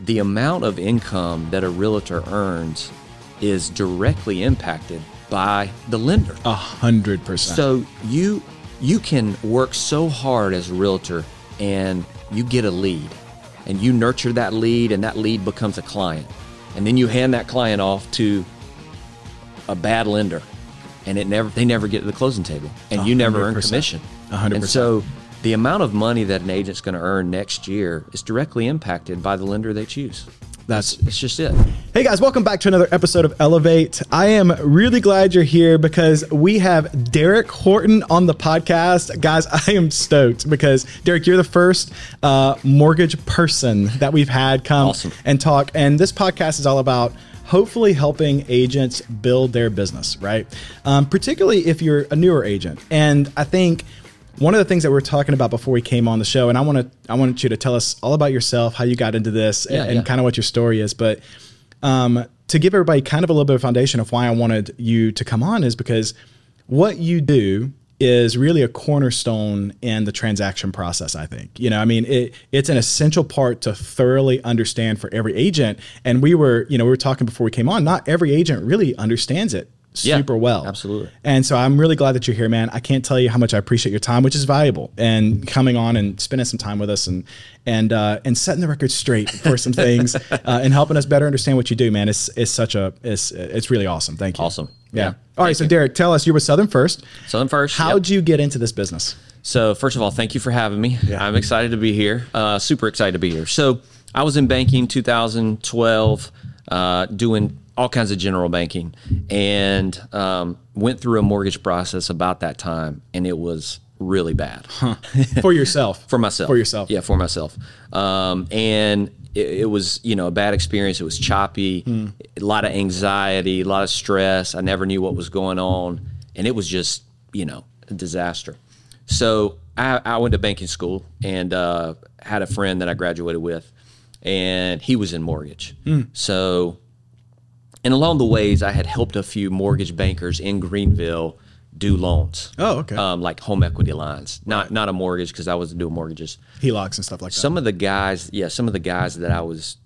the amount of income that a realtor earns is directly impacted by the lender. A hundred percent. So you you can work so hard as a realtor and you get a lead and you nurture that lead and that lead becomes a client. And then you hand that client off to a bad lender and it never they never get to the closing table and you never earn commission. A hundred And percent. so the amount of money that an agent's going to earn next year is directly impacted by the lender they choose. That's It's just it. Hey guys, welcome back to another episode of Elevate. I am really glad you're here because we have Derek Horton on the podcast. Guys, I am stoked because Derek, you're the first uh, mortgage person that we've had come Awesome. and talk. And this podcast is all about hopefully helping agents build their business, right? Um, particularly if you're a newer agent. And I think one of the things that we were talking about before we came on the show, and I want to I wanted you to tell us all about yourself, how you got into this, Yeah, and, yeah. kind of what your story is. But um, to give everybody kind of a little bit of foundation of why I wanted you to come on is because what you do is really a cornerstone in the transaction process. I think you know. I mean, it it's an essential part to thoroughly understand for every agent. And we were, you know, we were talking before we came on. Not every agent really understands it Yeah, super well. absolutely. And so I'm really glad that you're here, man. I can't tell you how much I appreciate your time, which is valuable, and coming on and spending some time with us and and uh, and setting the record straight for some things uh, and helping us better understand what you do, man. It's it's such a it's it's really awesome. Thank you. Awesome. Yeah. Yeah. All right. So Derek, tell us you were Southern First. Southern First. yep. How'd you get into this business? So first of all, thank you for having me. I'm excited to be here. Uh, super excited to be here. So I was in banking 2012, uh, doing all kinds of general banking, and um, went through a mortgage process about that time, and it was really bad For yourself. for myself. For yourself. Yeah, for myself. Um, and it, it was, you know, a bad experience. It was choppy, Hmm. a lot of anxiety, a lot of stress. I never knew what was going on, and it was just, you know, a disaster. So I, I went to banking school and uh, had a friend that I graduated with, and he was in mortgage. Hmm. So, and along the ways, I had helped a few mortgage bankers in Greenville do loans. Oh, okay. Um, like home equity lines, not not a mortgage because I wasn't doing mortgages. HELOCs and stuff like that. Some of the guys, yeah, some of the guys that I was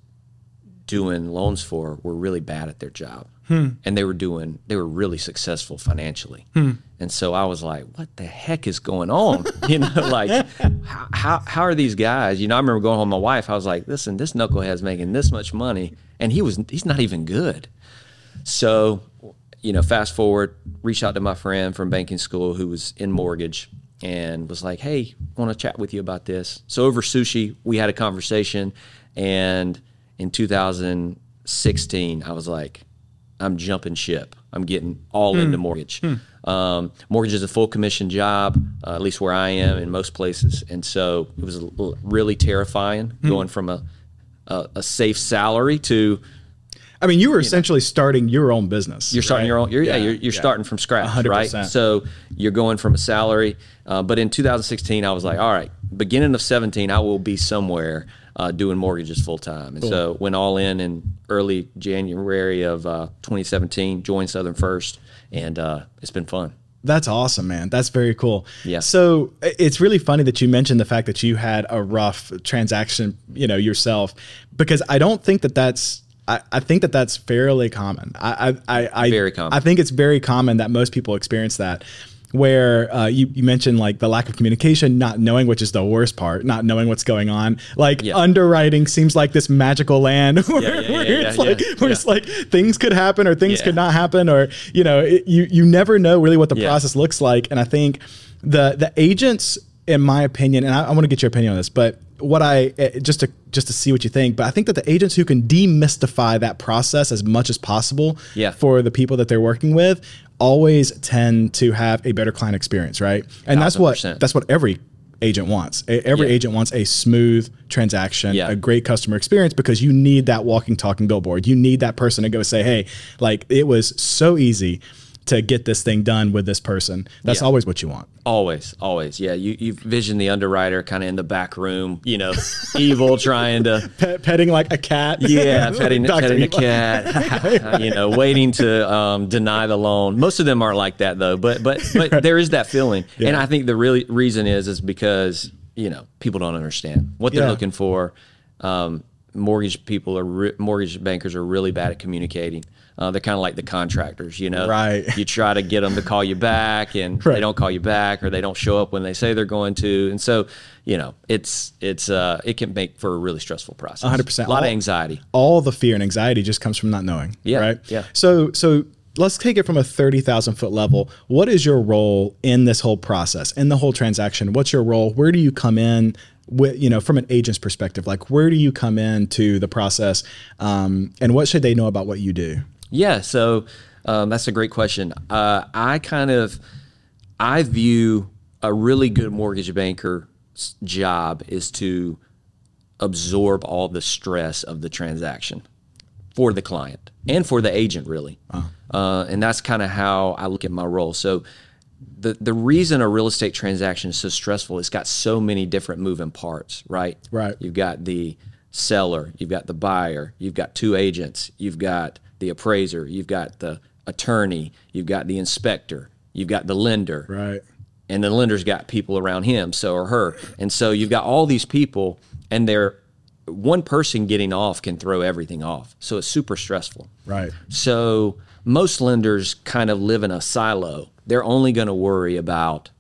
doing loans for were really bad at their job, and they were doing they were really successful financially. And so I was like, "What the heck is going on?" You know, like how, how how are these guys? You know, I remember going home with my wife. I was like, "Listen, this knucklehead's making this much money, and he was he's not even good." So, you know, fast forward, reached out to my friend from banking school who was in mortgage and was like, "Hey, want to chat with you about this." So over sushi, we had a conversation, and in 2016, I was like, "I'm jumping ship. I'm getting all into mortgage." Um, mortgage is a full commission job, uh, at least where I am in most places, and so it was l- really terrifying going from a, a a safe salary to I mean, you were essentially starting your own business. you're starting right? your own. You're, yeah, Yeah, you're, you're yeah. starting from scratch, 100%. right? So you're going from a salary. Uh, but in 2016, I was like, all right, beginning of 17, I will be somewhere uh, doing mortgages full time. And so went all in in early January of uh, 2017. Joined Southern First, and uh, it's been fun. That's awesome, man. That's very cool. Yeah. So it's really funny that you mentioned the fact that you had a rough transaction, you know, yourself, because I don't think that that's. I, I think that that's fairly common. I, I, I, I Very common. I think it's very common that most people experience that. Where uh, you, you mentioned like the lack of communication, not knowing, which is the worst part, not knowing what's going on. Like Yeah. underwriting seems like this magical land where, yeah, yeah, where it's like where it's like things could happen or things could not happen or you know it, you you never know really what the process looks like. And I think the the agents, in my opinion, and I, I want to get your opinion on this, but what I eh, just to just to see what you think, but I think that the agents who can demystify that process as much as possible Yeah. for the people that they're working with always tend to have a better client experience, right? And that's what that's what every agent wants. Every Yeah. agent wants a smooth transaction, Yeah. a great customer experience because you need that walking, talking billboard. You need that person to go say, "Hey, like it was so easy to get this thing done with this person." That's Yeah. always what you want. Always, always, yeah. You you vision the underwriter kind of in the back room, you know, evil, trying to Pet, petting like a cat. Yeah, petting, petting a cat. you know, waiting to um, deny the loan. Most of them aren't like that though, but but but there is that feeling, and I think the really reason is is because you know people don't understand what they're Yeah. looking for. Um, mortgage people are re- mortgage bankers are really bad at communicating. Uh, they're kind of like the contractors, you know. Right. You try to get them to call you back, and Right. they don't call you back, or they don't show up when they say they're going to, and so you know it's it's uh, it can make for a really stressful process. 100%. A lot of anxiety. all the fear and anxiety just comes from not knowing. Yeah, Right. yeah. So so let's take it from a thirty thousand foot level. What is your role in this whole process, in the whole transaction? What's your role? Where do you come in? With, you know, from an agent's perspective, like where do you come into the process, um, and what should they know about what you do? Yeah, so um, that's a great question. Uh, I kind of I view a really good mortgage banker's job is to absorb all the stress of the transaction for the client and for the agent, really. Uh, and that's kind of how I look at my role. So the the reason a real estate transaction is so stressful, it's got so many different moving parts, right? Right. You've got the seller, you've got the buyer, you've got two agents, you've got the appraiser, you've got the attorney, you've got the inspector, you've got the lender, Right. and the lender's got people around him, so or her, and so you've got all these people, and they're one person getting off can throw everything off, so it's super stressful. Right. So most lenders kind of live in a silo. They're only going to worry about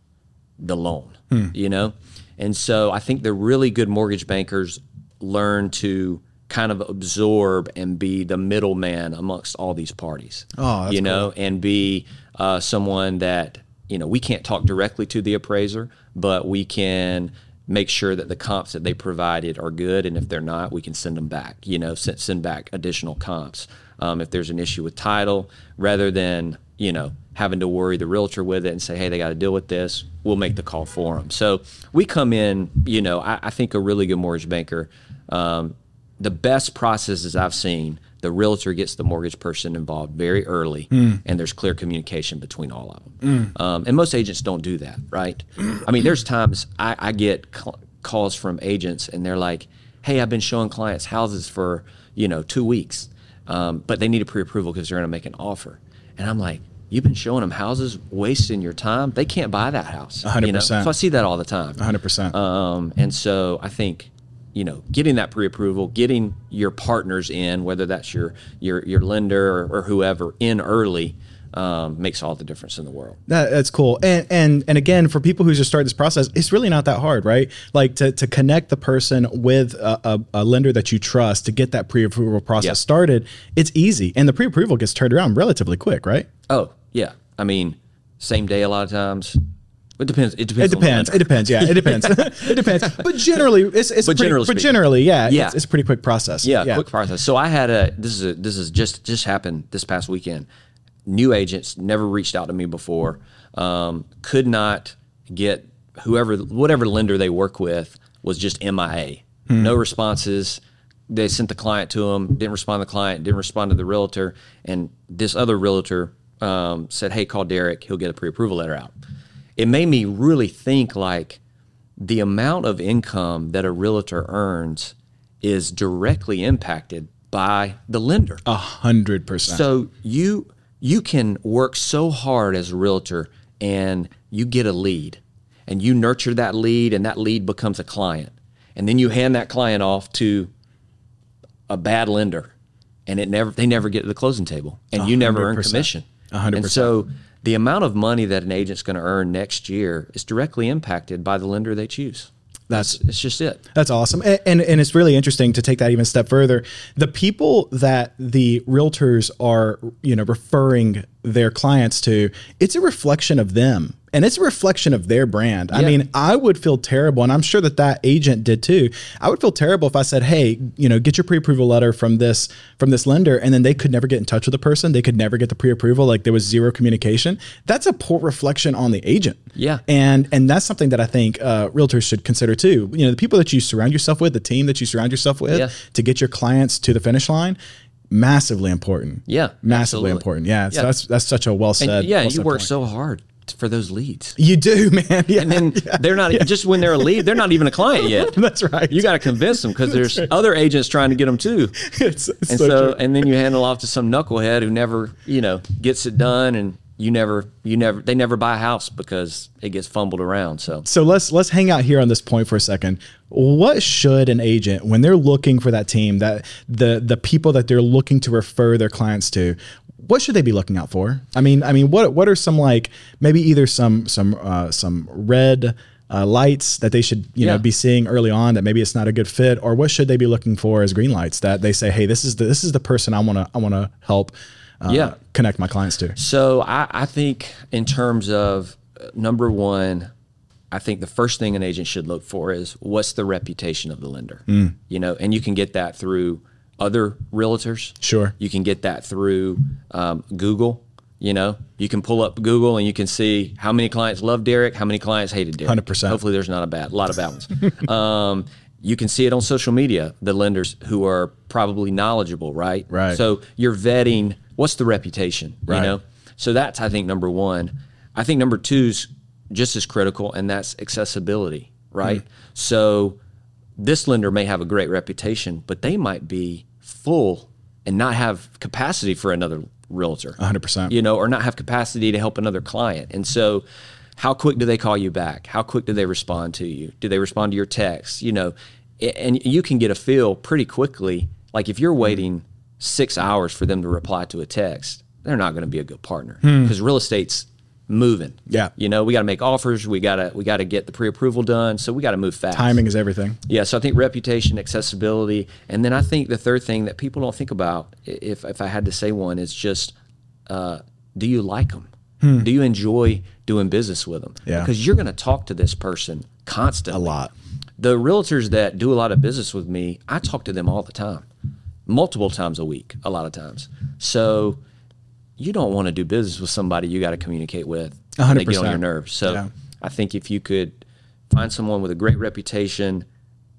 the loan, hmm. you know? And so I think the really good mortgage bankers learn to kind of absorb and be the middleman amongst all these parties. Oh, that's you know, and be uh, someone that, you know, we can't talk directly to the appraiser, but we can make sure that the comps that they provided are good. And if they're not, we can send them back, you know, send, send back additional comps. Um, if there's an issue with title, rather than, you know, having to worry the realtor with it and say, hey, they got to deal with this, we'll make the call for them. So we come in, you know, I, I think a really good mortgage banker, um, the best processes I've seen, the realtor gets the mortgage person involved very early, and there's clear communication between all of them. Um, and most agents don't do that, right? I mean, there's times I, I get cl- calls from agents, and they're like, "Hey, I've been showing clients houses for you know two weeks, um, but they need a pre-approval because they're going to make an offer," and I'm like. You've been showing them houses, wasting your time. They can't buy that house. you know? So I see that all the time. 100%. Um, and so I think, you know, getting that pre-approval, getting your partners in, whether that's your your your lender or, or whoever, in early, um, makes all the difference in the world. That, that's cool. And and and again, for people who just start this process, it's really not that hard, right? Like to, to connect the person with a, a, a lender that you trust to get that pre-approval process Yeah. started. It's easy, and the pre-approval gets turned around relatively quick, right? Oh yeah, I mean, same day a lot of times. It depends. It depends. It depends. It depends. Yeah, it depends. it depends. But generally, it's, it's But pretty, generally but generally, yeah, Yeah. It's, it's a pretty quick process. Yeah, quick process. So I had a this is a, this is just just happened this past weekend. New agents never reached out to me before. Um, could not get whoever whatever lender they work with was just MIA. No responses. They sent the client to them, didn't respond to the client, didn't respond to the realtor, and this other realtor um, said, "Hey, call Derek. He'll get a pre-approval letter out." It made me really think like the amount of income that a realtor earns is directly impacted by the lender. a hundred percent. So you you can work so hard as a realtor and you get a lead and you nurture that lead and that lead becomes a client. And then you hand that client off to a bad lender and it never they never get to the closing table and you never earn 100%. commission. A hundred And so the amount of money that an agent's going to earn next year is directly impacted by the lender they choose. That's It's just it. That's awesome. And, and and it's really interesting to take that even a step further. The people that the realtors are, you know, referring their clients to, it's a reflection of them. And it's a reflection of their brand. I mean, I would feel terrible, and I'm sure that that agent did too. I would feel terrible if I said, "Hey, you know, get your pre-approval letter from this from this lender," and then they could never get in touch with the person. They could never get the pre-approval. Like there was zero communication. That's a poor reflection on the agent. Yeah. And and that's something that I think uh, realtors should consider too. You know, the people that you surround yourself with, the team that you surround yourself with, Yeah. to get your clients to the finish line, massively important. Yeah, massively absolutely. important. Yeah. So that's that's such a well said. And yeah, well you work point. so hard for those leads. You do, man. Yeah. And then they're not just when they're a lead, they're not even a client yet. that's right. You got to convince them because there's other agents trying to get them too. it's, it's And so, so, and then you hand it off to some knucklehead who never, you know, gets it done, and you never you never they never buy a house because it gets fumbled around. So So let's let's hang out here on this point for a second. What should an agent when they're looking for that team that the the people that they're looking to refer their clients to? What should they be looking out for? I mean, I mean, what what are some like maybe either some some uh, some red uh, lights that they should you know be seeing early on that maybe it's not a good fit, or what should they be looking for as green lights that they say, hey, this is the this is the person I want to I want to help. Uh, Yeah. connect my clients to. So I, I think in terms of uh, number one, I think the first thing an agent should look for is what's the reputation of the lender. You know, and you can get that through other realtors. Sure. You can get that through um, Google. You know, you can pull up Google and you can see how many clients love Derek, how many clients hated Derek. 100%. Hopefully, there's not a bad, a lot of bad ones. um, you can see it on social media. The lenders who are probably knowledgeable, right? Right. So you're vetting what's the reputation, Right. you know? So that's, I think, number one. I think number two is just as critical, and that's accessibility, right? So this lender may have a great reputation, but they might be full and not have capacity for another realtor. 100%. You know, or not have capacity to help another client. And so how quick do they call you back? How quick do they respond to you? Do they respond to your texts? You know, and you can get a feel pretty quickly. Like if you're waiting six hours for them to reply to a text, they're not going to be a good partner because real estate's moving. Yeah. You know, we got to make offers. We got to we got to get the pre-approval done. So we got to move fast. Timing is everything. Yeah, so I think reputation, accessibility, and then I think the third thing that people don't think about, if if I had to say one, is just, uh, do you like them? Do you enjoy doing business with them? Yeah. because you're going to talk to this person constantly. A lot. The realtors that do a lot of business with me, I talk to them all the time, multiple times a week, a lot of times. So you don't want to do business with somebody you got to communicate with. A and They get on your nerves. So Yeah. I think if you could find someone with a great reputation,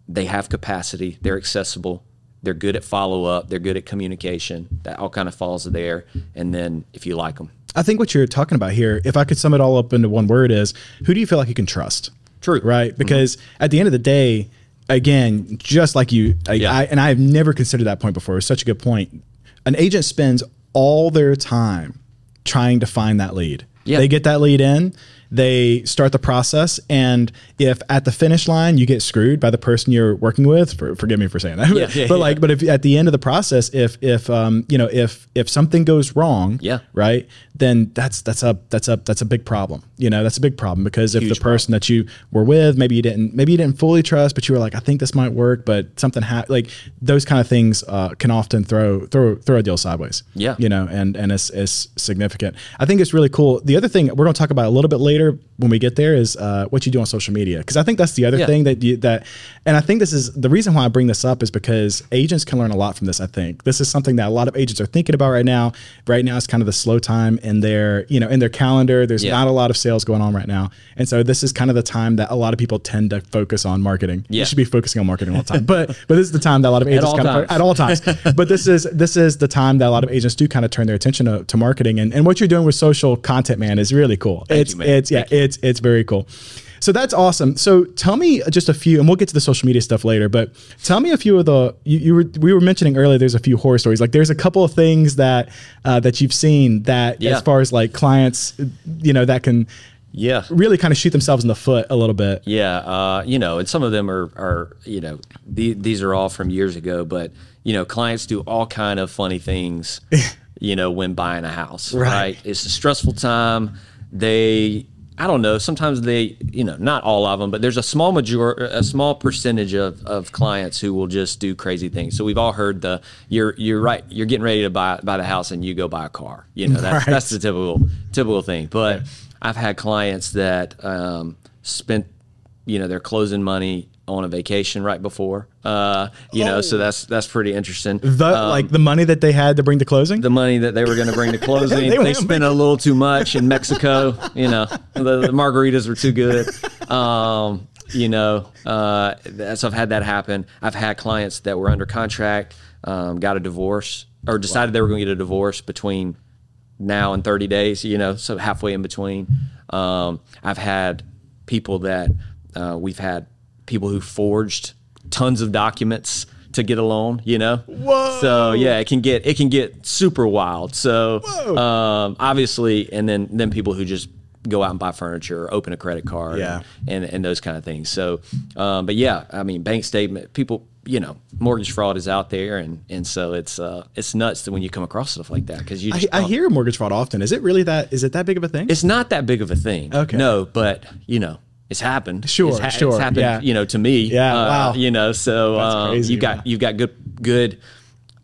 they have capacity, they're accessible, they're good at follow up, they're good at communication. That all kind of falls there. And then if you like them, I think what you're talking about here, if I could sum it all up into one word, is who do you feel like you can trust? True. Right? Mm-hmm. Because at the end of the day, again, just like you, I, Yeah. I, and I have never considered that point before. It's such a good point. An agent spends all their time trying to find that lead. Yeah. They get that lead in, they start the process, and if at the finish line you get screwed by the person you're working with, for, forgive me for saying that, Yeah, yeah, but yeah. like, but if at the end of the process, if if um you know if if something goes wrong, Yeah. right, then that's that's a that's a that's a big problem. You know, that's a big problem because if Huge the person that you were with, maybe you didn't maybe you didn't fully trust, but you were like, I think this might work, but something happened. Like those kind of things uh, can often throw throw throw a deal sideways. Yeah. you know, and and it's, it's significant. I think it's really cool. The other thing we're going to talk about a little bit later when we get there is uh, what you do on social media because I think that's the other Yeah. thing that you that, and I think this is the reason why I bring this up is because agents can learn a lot from this. I think this is something that a lot of agents are thinking about right now. Right now, it's kind of the slow time in their you know in their calendar. There's Yeah. not a lot of sales going on right now, and so this is kind of the time that a lot of people tend to focus on marketing. You should be focusing on marketing all the time, but but this is the time that a lot of agents all kind of at all times. but this is this is the time that a lot of agents do kind of turn their attention to, to marketing, and, and what you're doing with social content, man, is really cool. it's you, man. it's yeah, it's it's very cool. So that's awesome. So tell me just a few, and we'll get to the social media stuff later. But tell me a few of the you, you were we were mentioning earlier. There's a few horror stories. Like there's a couple of things that uh, that you've seen that Yeah. as far as like clients, you know, that can yeah, really kind of shoot themselves in the foot a little bit. Yeah, uh, you know, and some of them are, are you know, the, these are all from years ago, but you know, clients do all kind of funny things, you know, when buying a house. Right. Right. It's a stressful time. They, I don't know. Sometimes they, you know, not all of them, but there's a small major, a small percentage of, of clients who will just do crazy things. So we've all heard the you're you're right. You're getting ready to buy buy the house and you go buy a car. You know, that's Right. that's the typical typical thing. But I've had clients that um, spent, you know, their closing money on a vacation right before. Uh, you know, so that's that's pretty interesting. The like the money that they had to bring to closing. Um, the money that they were going to bring to closing, They they, spent a little too much in Mexico. You know, the, the margaritas were too good. Um, you know, uh, so I've had that happen. I've had clients that were under contract, um, got a divorce, or decided they were going to get a divorce between now and 30 days, you know, so halfway in between. Um, I've had people that uh, we've had people who forged tons of documents to get a loan. You know. Whoa. So yeah, it can get it can get super wild. So um, obviously, and then then people who just go out and buy furniture, or open a credit card, Yeah. and and those kind of things. So, um, but yeah, I mean, bank statement, people, you know, mortgage fraud is out there, and and so it's uh it's nuts that when you come across stuff like that because you I, just I hear mortgage fraud often. Is it really that? Is it that big of a thing? it's not that big of a thing. Okay. No, but you know, it's happened. Sure, it's, ha- sure, It's happened. yeah. You know, to me. Yeah, uh, wow. You know, so um, you've got wow. you've got good good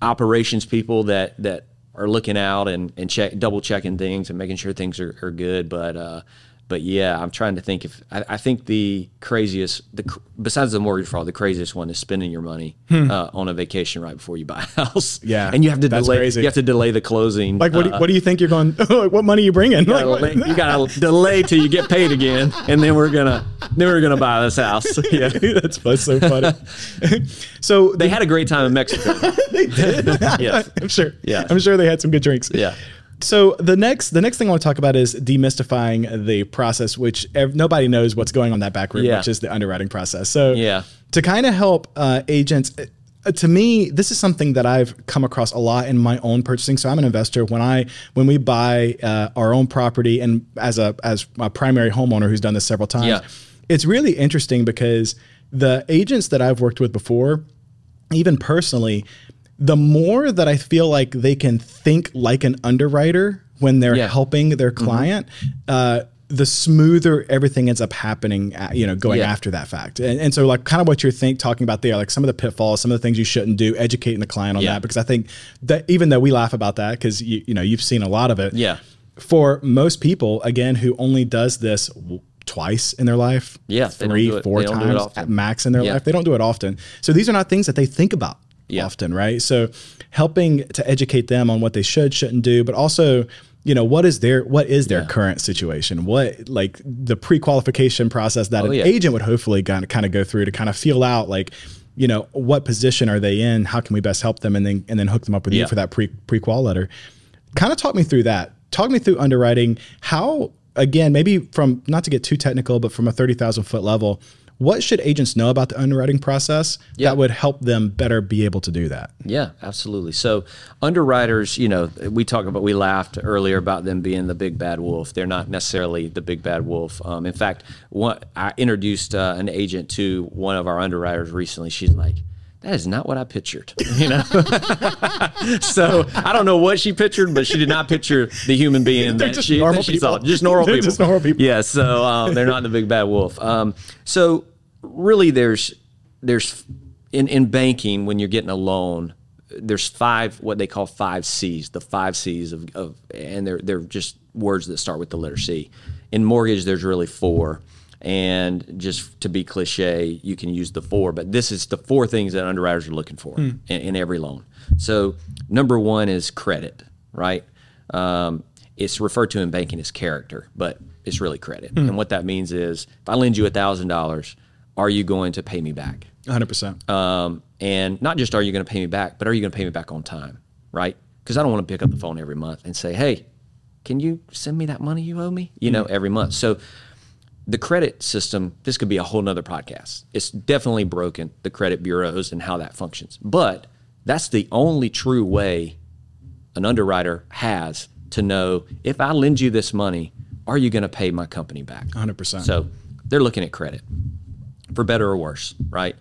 operations people that that are looking out and and check double checking things and making sure things are, are good. But uh, but yeah, I'm trying to think if I, I think the craziest the besides the mortgage fraud, the craziest one is spending your money uh, on a vacation right before you buy a house. Hmm. Yeah, and you have to delay. crazy. You have to delay the closing. like, what, do, uh, what do you think you're going? what money are you bringing? Like, gotta what- delay- you gotta delay till you get paid again, and then we're gonna then we're gonna buy this house. Yeah, that's, that's so funny. so they had a great time in Mexico. they did. yes. I'm sure. Yeah. I'm sure they had some good drinks. Yeah. So the next the next thing I want to talk about is demystifying the process, which ev- nobody knows what's going on that back room, Yeah. which is the underwriting process. So Yeah. to kind of help uh, agents. uh, To me, this is something that I've come across a lot in my own purchasing. So I'm an investor. When I when we buy uh, our own property, and as a as a primary homeowner who's done this several times, Yeah. it's really interesting because the agents that I've worked with before, even personally, the more that I feel like they can think like an underwriter when they're Yeah. Mm-hmm. helping their client, uh, the smoother everything ends up happening, uh, you know, going Yeah. after that fact. And, and so, like, kind of what you're think talking about there, like some of the pitfalls, some of the things you shouldn't do, educating the client on Yeah. that, because I think that even though we laugh about that, because you you know you've seen a lot of it, Yeah. For most people, again, who only does this twice in their life, Yeah, three, do four they don't do it times at max in their Yeah. life, they don't do it often. So these are not things that they think about Yeah. often, right? So helping to educate them on what they should, shouldn't do, but also, you know, what is their what is their Yeah. current situation? What like the pre-qualification process that Oh, an yeah. agent would hopefully kind of kind of go through to kind of feel out like, you know, what position are they in? How can we best help them and then and then hook them up with you for that pre pre-qual letter. Kind of talk me through that. Talk me through underwriting. How again, maybe from not to get too technical, but from a 30,000 foot level, what should agents know about the underwriting process Yeah. that would help them better be able to do that? Yeah, absolutely. So underwriters, you know, we talked about, we laughed earlier about them being the big bad wolf. They're not necessarily the big bad wolf. Um, in fact, one, I introduced uh, an agent to one of our underwriters recently. She's like, that is not what I pictured, you know. so I don't know what she pictured, but she did not picture the human being that just she, normal that saw. Just normal They're people. just normal people. Yeah. So um, they're not the big bad wolf. Um, so really, there's there's in in banking when you're getting a loan, there's five what they call five C's, the five C's of, of and they're they're just words that start with the letter C. In mortgage, there's really four. And just to be cliche, you can use the four, but this is the four things that underwriters are looking for in, in every loan. So, number one is credit, right? Um, it's referred to in banking as character, but it's really credit. And what that means is if I lend you $1,000, are you going to pay me back? 100%. Um, and not just are you going to pay me back, but are you going to pay me back on time, right? Because I don't want to pick up the phone every month and say, hey, can you send me that money you owe me? You know, every month. So the credit system, this could be a whole nother podcast. It's definitely broken, the credit bureaus and how that functions. But that's the only true way an underwriter has to know if I lend you this money, are you going to pay my company back? 100%. So they're looking at credit for better or worse, right?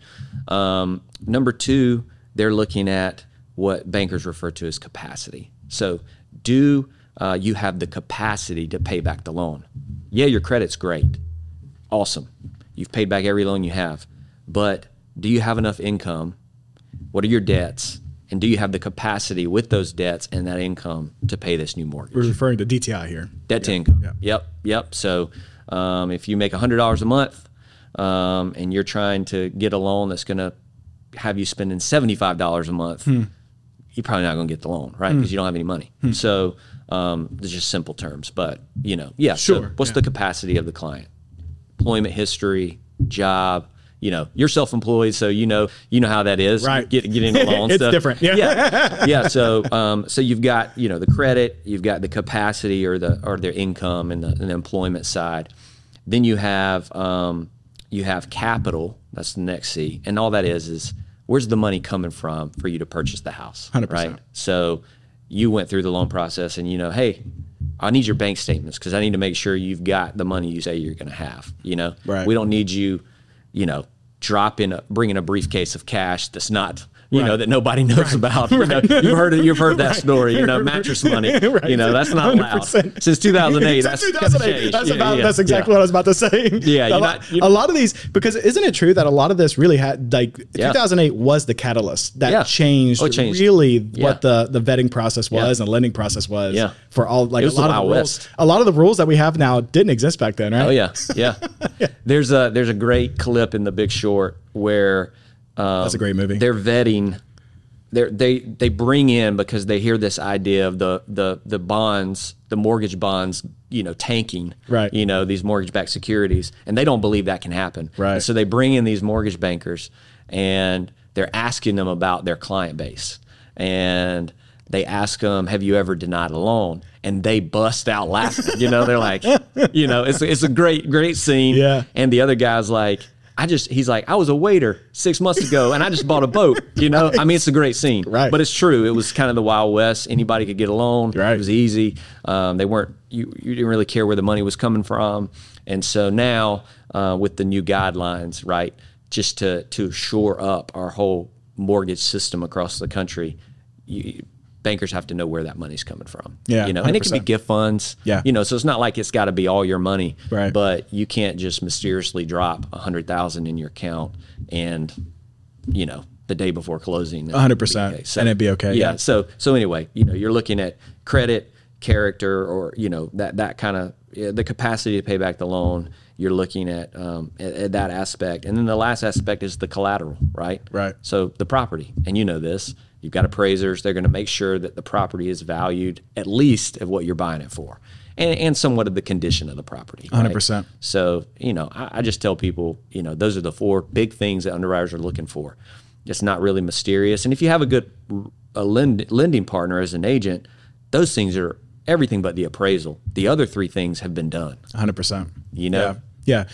Um, number two, they're looking at what bankers refer to as capacity. So, do uh, you have the capacity to pay back the loan? Yeah, your credit's great. Awesome. You've paid back every loan you have. But do you have enough income? What are your debts? And do you have the capacity with those debts and that income to pay this new mortgage? We're referring to DTI here. Debt to income. yeah. Yep, yep. So um, if you make hundred dollars a month um, and you're trying to get a loan that's going to have you spending seventy five dollars a month, Hmm. you're probably not going to get the loan, right? Because you don't have any money. So um, there's just simple terms, but you know, yeah. So Sure, what's yeah. the capacity of the client? Employment history, job. You know, you're self-employed, so you know you know how that is. Right. Get, getting a loan. It's stuff. different, yeah. yeah, yeah. So, um, so you've got you know the credit, you've got the capacity or the or their income and the, and the employment side. Then you have um, you have capital. That's the next C, and all that is is where's the money coming from for you to purchase the house? 100%. Right. So you went through the loan process and you know, hey, I need your bank statements because I need to make sure you've got the money you say you're going to have. You know, Right. we don't need you, you know, dropping a, bringing a briefcase of cash that's not. You know that nobody knows about. You know, you've heard it, you've heard that story. You know, mattress money. Right. You know that's not allowed 100%. since 2008. Since that's 2008. changed. That's Yeah, about. yeah, that's exactly yeah. what I was about to say. Yeah, a, lot, not- a lot of these because isn't it true that a lot of this really had like Yeah. 2008 was the catalyst that Yeah. changed, Oh, changed. really Yeah. what the the vetting process was Yeah. and lending process was Yeah. for all like a lot of the rules. West. A lot of the rules that we have now didn't exist back then, right? Oh yeah, yeah. There's a there's a great clip in The Big Short where um, That's a great movie. They're vetting. They they they bring in because they hear this idea of the the the bonds, the mortgage bonds, you know, tanking. Right. You know these mortgage-backed securities, and they don't believe that can happen. Right. And so they bring in these mortgage bankers, and they're asking them about their client base, and they ask them, "Have you ever denied a loan?" And they bust out laughing. You know, they're like, you know, it's it's a great great scene. Yeah. And the other guy's like, I just he's like, I was a waiter six months ago, and I just bought a boat. You know, I mean, it's a great scene. Right. But it's true. It was kind of the Wild West. Anybody could get a loan. Right. It was easy. Um, they weren't. You you didn't really care where the money was coming from. And so now uh, with the new guidelines, right, just to to shore up our whole mortgage system across the country, you, bankers have to know where that money's coming from. Yeah, you know, and it can be gift funds. Yeah. you know, so it's not like it's got to be all your money. Right. But you can't just mysteriously drop a hundred thousand in your account and, you know, the day before closing. 100%, and it'd be okay, Yeah. yeah. So so anyway, you know, you're looking at credit, character, or you know that that kind of the capacity to pay back the loan. You're looking at, um, at at that aspect, and then the last aspect is the collateral, right? Right. So the property, and you know this. You've got appraisers. They're going to make sure that the property is valued at least of what you're buying it for, and, and somewhat of the condition of the property. right? 100%. So you know, I, I just tell people, you know, those are the four big things that underwriters are looking for. It's not really mysterious, and if you have a good a lend, lending partner as an agent, those things are everything but the appraisal. The other three things have been done. 100%. You know? Yeah. Yeah.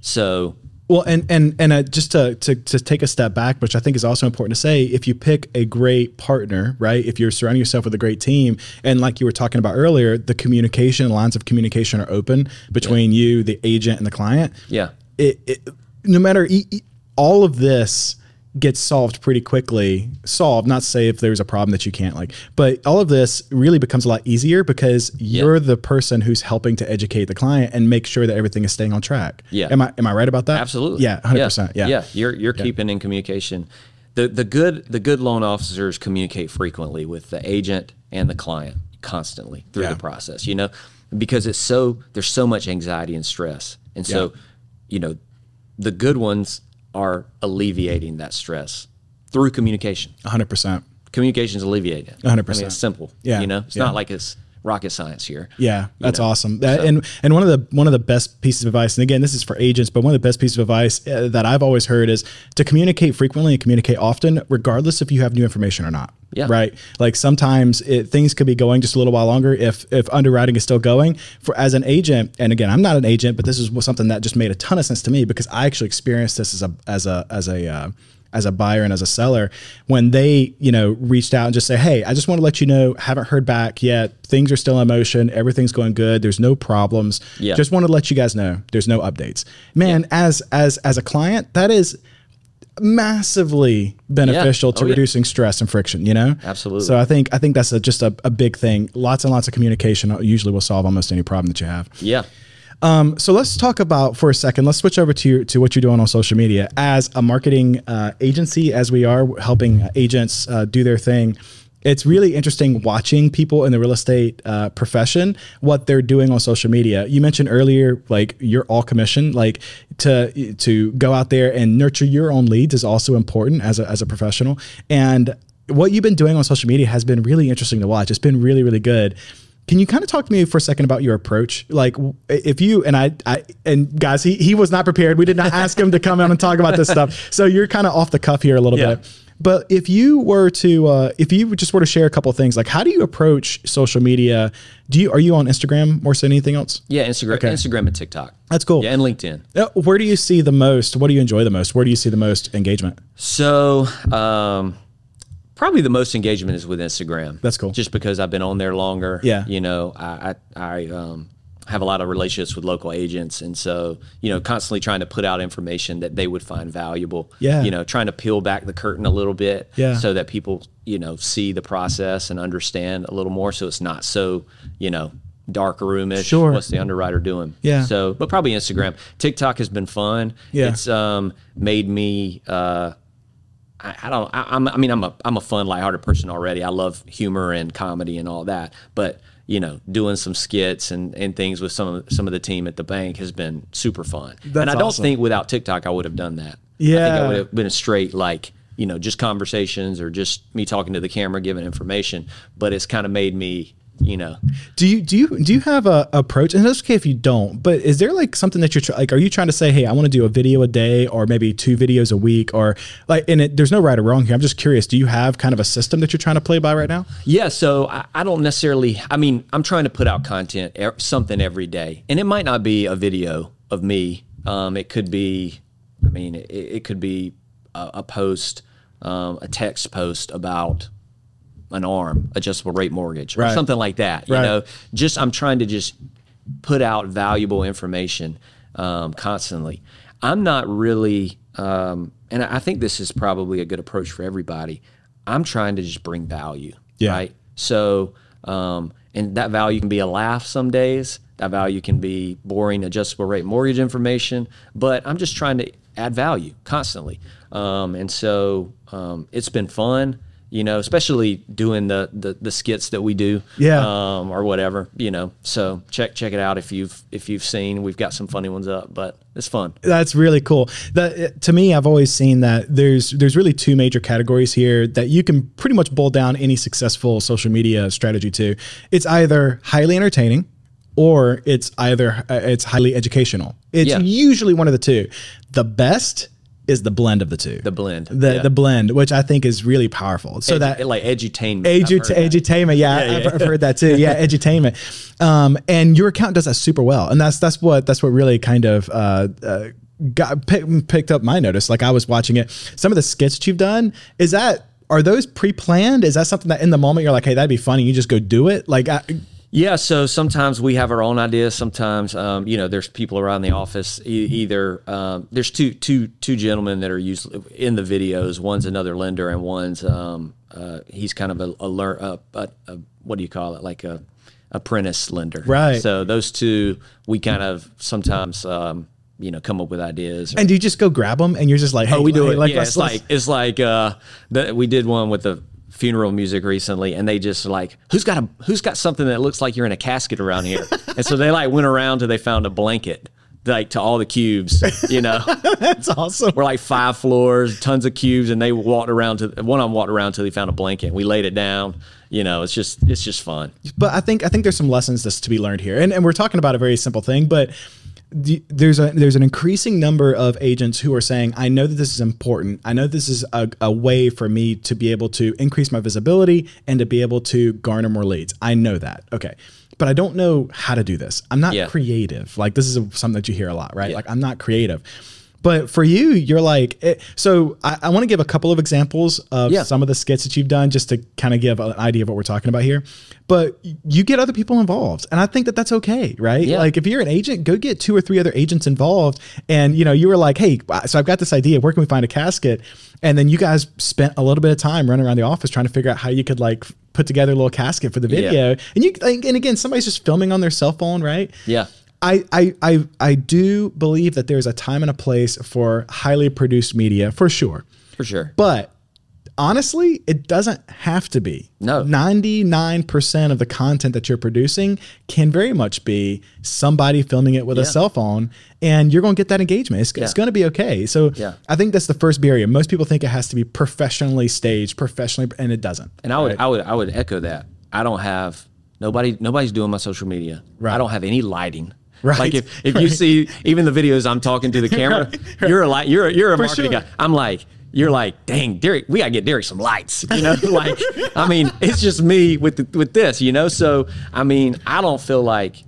So Well, and and and uh, just to, to to take a step back, which I think is also important to say, if you pick a great partner, right? If you're surrounding yourself with a great team, and like you were talking about earlier, the communication lines of communication are open between you, the agent, and the client. yeah, It, it no matter all of this gets solved pretty quickly. Solved, not say if there's a problem that you can't like, but all of this really becomes a lot easier because you're the person who's helping to educate the client and make sure that everything is staying on track. Yeah. Am I am I right about that? Absolutely. Yeah, hundred percent. Yeah. Yeah. You're you're keeping in communication. The the good the good loan officers communicate frequently with the agent and the client constantly through Yeah. the process, you know, because it's so there's so much anxiety and stress. And so, Yeah. you know, the good ones are alleviating that stress through communication. hundred percent. Communication is alleviating it. 100%. I mean, it's simple. Yeah. You know, it's Yeah. not like it's rocket science here. Yeah, that's know, awesome. That, and and one of the one of the best pieces of advice, and again, this is for agents, but one of the best pieces of advice uh, that I've always heard is to communicate frequently and communicate often, regardless if you have new information or not. Yeah. Right. Like sometimes it, things could be going just a little while longer if if underwriting is still going. For as an agent, and again, I'm not an agent, but this is something that just made a ton of sense to me because I actually experienced this as a as a as a uh, as a buyer and as a seller when they you know reached out and just say hey i just want to let you know haven't heard back yet. Things are still in motion. Everything's going good. There's no problems. Yeah. just want to let you guys know. There's no updates. Man as as as a client that is massively beneficial to Oh, yeah. reducing stress and friction you know? Absolutely. so i think i think that's a, just a, a big thing. Lots and lots of communication usually will solve almost any problem that you have. Yeah. So let's talk about for a second. Let's switch over to your, to what you're doing on social media as a marketing uh, agency. As we are helping agents uh, do their thing, it's really interesting watching people in the real estate uh, profession what they're doing on social media. You mentioned earlier, like you're all commission, like to to go out there and nurture your own leads is also important as a as a professional. And what you've been doing on social media has been really interesting to watch. It's been really really good. Can you kind of talk to me for a second about your approach? Like, if you and I, I and guys, he he was not prepared. We did not ask him to come out and talk about this stuff. So you're kind of off the cuff here a little Yeah. bit. But if you were to, uh, if you just were to share a couple of things, like how do you approach social media? Do you are you on Instagram more so than anything else? Yeah, Instagram, Instagram and TikTok. That's cool. Yeah, and LinkedIn. Uh, where do you see the most? What do you enjoy the most? Where do you see the most engagement? So, um, probably the most engagement is with Instagram. That's cool. Just because I've been on there longer. Yeah. You know, I I, I um, have a lot of relationships with local agents, and so you know, constantly trying to put out information that they would find valuable. Yeah. You know, trying to peel back the curtain a little bit. Yeah. So that people you know see the process and understand a little more, so it's not so you know dark roomish. Sure. What's the underwriter doing? Yeah. So, but probably Instagram. TikTok has been fun. Yeah. It's um made me. Uh, I, I don't. I, I'm. I mean, I'm a. I'm a fun, lighthearted person already. I love humor and comedy and all that. But you know, doing some skits and, and things with some of some of the team at the bank has been super fun. That's and I don't awesome. think without TikTok I would have done that. Yeah, I think I would have been a straight like you know just conversations or just me talking to the camera, giving information. But it's kind of made me. You know, Do you do you do you have a approach? And it's okay if you don't. But is there like something that you're try, like? Are you trying to say, hey, I want to do a video a day, or maybe two videos a week, or like? And it, there's no right or wrong here. I'm just curious. Do you have kind of a system that you're trying to play by right now? Yeah, so I, I don't necessarily. I mean, I'm trying to put out content, e- something every day, and it might not be a video of me. Um, it could be, I mean, it, it could be a, a post, um, a text post about an arm adjustable rate mortgage or Right. something like that. You Right. know, just I'm trying to just put out valuable information um, constantly. I'm not really, um, and I think this is probably a good approach for everybody. I'm trying to just bring value, Yeah. right? So, um, and that value can be a laugh some days. That value can be boring adjustable rate mortgage information, but I'm just trying to add value constantly. Um, and so um, it's been fun, you know, especially doing the, the the skits that we do, Yeah. um, or whatever, you know. So check check it out if you've if you've seen. We've got some funny ones up, but it's fun. That's really cool. That to me, I've always seen that there's there's really two major categories here that you can pretty much boil down any successful social media strategy to. It's either highly entertaining, or it's either uh, it's highly educational. It's Yeah. usually one of the two. The best is the blend of the two. The blend, the yeah. the blend, which I think is really powerful. So that like edutainment. Edu- that. edutainment, yeah, Yeah, I've, yeah. I've heard that too. Yeah, edutainment, um, and your account does that super well, and that's that's what that's what really kind of uh, uh, got pick, picked up my notice. Like I was watching it, some of the skits that you've done is that are those pre-planned? Is that something that in the moment you're like, hey, that'd be funny, you just go do it? Like, I, Yeah, so sometimes we have our own ideas. Sometimes, um, you know, there's people around the office. E- either um, there's two two two gentlemen that are usually in the videos. One's another lender, and one's um, uh, he's kind of a, a, a, a, a what do you call it, like a apprentice lender. Right. So those two, we kind of sometimes, um, you know, come up with ideas. or- and do you just go grab them and you're just like, hey, Oh, we do hey, it. Like, yeah, it's like it's like uh, the, we did one with the funeral music recently, and they just like, who's got a who's got something that looks like you're in a casket around here, and so they like went around till they found a blanket. Like to all the cubes, you know, that's awesome. we're like five floors, tons of cubes, and they walked around to one of them walked around till they found a blanket. We laid it down, you know. It's just it's just fun. but I think I think there's some lessons that's to be learned here, and and we're talking about a very simple thing, but the, there's a there's an increasing number of agents who are saying, I know that this is important. I know this is a, a way for me to be able to increase my visibility and to be able to garner more leads. I know that. Okay. But I don't know how to do this. I'm not Yeah. creative. Like this is a, something that you hear a lot, right? Like I'm not creative. But for you, you're like, it, so I, I want to give a couple of examples of Yeah. some of the skits that you've done just to kind of give an idea of what we're talking about here. But you get other people involved. And I think that that's okay, right? Yeah. Like if you're an agent, go get two or three other agents involved. And, you know, you were like, hey, so I've got this idea. Where can we find a casket? And then you guys spent a little bit of time running around the office trying to figure out how you could like put together a little casket for the video. And you, and again, somebody's just filming on their cell phone, right? Yeah. I, I, I, I do believe that there's a time and a place for highly produced media for sure. For sure. But honestly, it doesn't have to be. No. 99% of the content that you're producing can very much be somebody filming it with a cell phone and you're going to get that engagement. It's, it's going to be okay. So Yeah. I think that's the first barrier. Most people think it has to be professionally staged, professionally, and it doesn't. And I would right? I would I would echo that. I don't have nobody nobody's doing my social media. Right. I don't have any lighting. Right. Like if, if you see even the videos I'm talking to the camera, you're a li- you're a, you're a For marketing sure. guy. I'm like you're like, dang, Derek, we gotta get Derek some lights. You know, like, I mean, it's just me with the, with this. You know, so I mean, I don't feel like,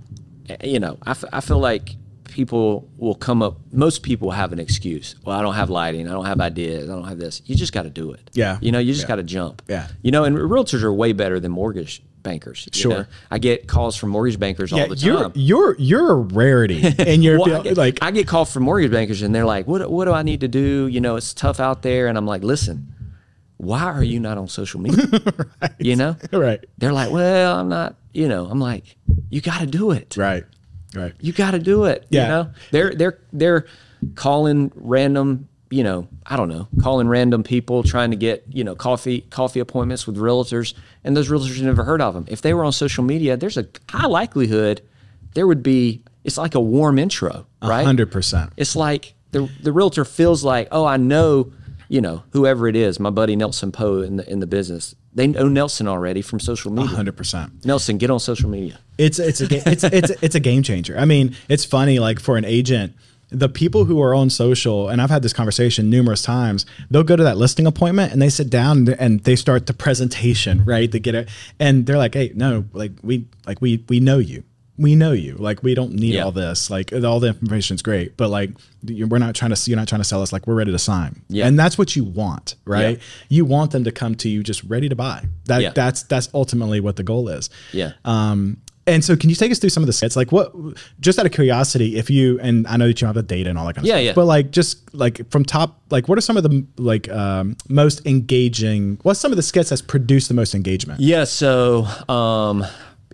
you know, I, f- I feel like people will come up. Most people have an excuse. Well, I don't have lighting. I don't have ideas. I don't have this. You just got to do it. Yeah. You know, you just Yeah. got to jump. Yeah. You know, and realtors are way better than mortgage bankers. Sure. know? I get calls from mortgage bankers all Yeah, the you're time. you're you're a rarity in your Well, I get, like I get calls from mortgage bankers and they're like, "What what do I need to do? You know, it's tough out there." And I'm like, "Listen, why are you not on social media? You know?" right, They're like, "Well, I'm not." You know, I'm like, "You got to do it. right, right. You got to do it." Yeah. You know, they're they're they're calling random. You know, I don't know, calling random people trying to get you know coffee coffee appointments with realtors, and those realtors never heard of them. If they were on social media, there's a high likelihood there would be. It's like a warm intro, right? Hundred percent. It's like the the realtor feels like, oh, I know, you know, whoever it is, my buddy Nelson Poe in the in the business. They know Nelson already from social media. Hundred percent. Nelson, get on social media. It's it's a it's it's it's a game changer. I mean, it's funny. Like for an agent, the people who are on social, and I've had this conversation numerous times. They'll go to that listing appointment and they sit down and they start the presentation, right? They get it, and they're like, "Hey, no, like we like we we know you." We know you. Like we don't need Yeah. all this. Like all the information is great, but like we're not trying to. You're not trying to sell us. Like we're ready to sign. Yeah. And that's what you want, right? Yeah. You want them to come to you just ready to buy. That Yeah. that's that's ultimately what the goal is. Yeah. Um, and so, can you take us through some of the skits? Like, what, just out of curiosity, if you, and I know that you have the data and all that kind of Yeah, stuff, yeah. but like, just like from top, like, what are some of the like um, most engaging? What's some of the skits that's produced the most engagement? Yeah. So, um,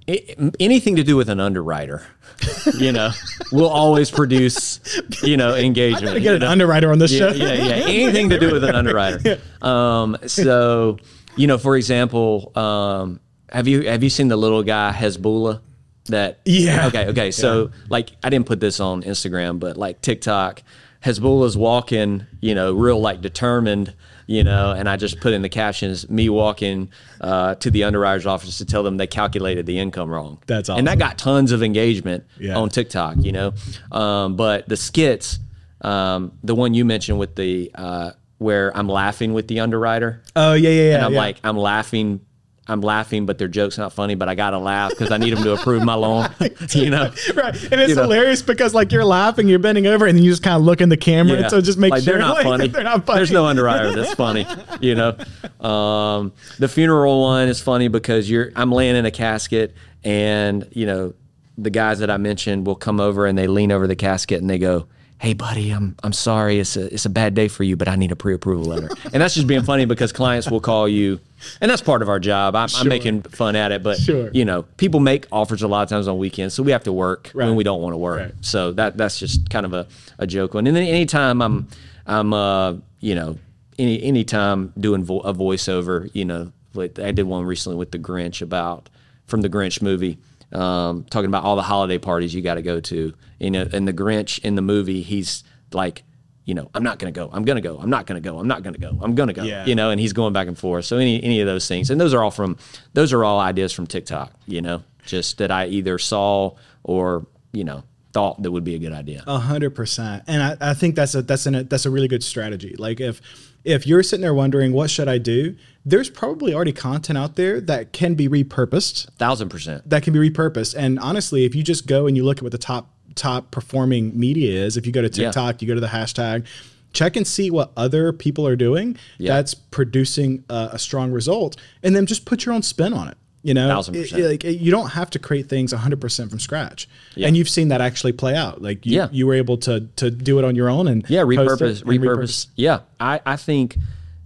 i anything to do with an underwriter, you know, will always produce, you know, engagement. Get you an know? underwriter on this yeah, show. yeah, yeah. Anything to do with an underwriter. Um, so, you know, for example, um, have you have you seen the little guy Hasbulla? That Yeah. Okay. Okay. So, like, I didn't put this on Instagram, but like TikTok, Hasbulla's walking, you know, real like determined, you know, and I just put in the captions me walking uh, to the underwriter's office to tell them they calculated the income wrong. That's all And that got tons of engagement Yeah. on TikTok, you know. Um, but the skits, um, the one you mentioned with the uh, where I'm laughing with the underwriter, Oh yeah, yeah, yeah. and I'm yeah. like, I'm laughing. I'm laughing, but their joke's not funny. But I gotta laugh because I need them to approve my loan. you know, right, and it's you know. hilarious because like you're laughing, you're bending over, and then you just kind of look in the camera, and so just make like sure they're not like, funny. They're not funny. There's no underwriter that's funny. You know, um, the funeral one is funny because you're I'm laying in a casket, and you know, the guys that I mentioned will come over and they lean over the casket and they go. Hey buddy, I'm I'm sorry. It's a it's a bad day for you, but I need a pre-approval letter. And that's just being funny because clients will call you, and that's part of our job. I'm, I'm making fun at it, but Sure. you know, people make offers a lot of times on weekends, so we have to work Right. when we don't want to work. Right. So that that's just kind of a, a joke one. And then anytime I'm I'm uh you know any anytime doing vo- a voiceover, you know, like I did one recently with the Grinch about from the Grinch movie, um, talking about all the holiday parties you got to go to. You know, and the Grinch in the movie, he's like. You know, I'm not gonna go. I'm gonna go. I'm not gonna go. I'm not gonna go. I'm gonna go. Yeah. You know, and he's going back and forth. So any any of those things, and those are all from those are all ideas from TikTok. You know, just that I either saw or you know thought that would be a good idea. A hundred percent, and I, I think that's a that's an that's a really good strategy. Like if if you're sitting there wondering what should I do, there's probably already content out there that can be repurposed. Thousand percent. That can be repurposed. And honestly, if you just go and you look at what the top top performing media is, if you go to Yeah. TikTok, you go to the hashtag, check and see what other people are doing Yeah. that's producing a, a strong result, and then just put your own spin on it. You know, It- like you don't have to create things 100% from scratch. Yeah. And you've seen that actually play out. Like you, Yeah. you were able to to do it on your own and Yeah, it repurpose, and repurpose. Yeah, I, I think,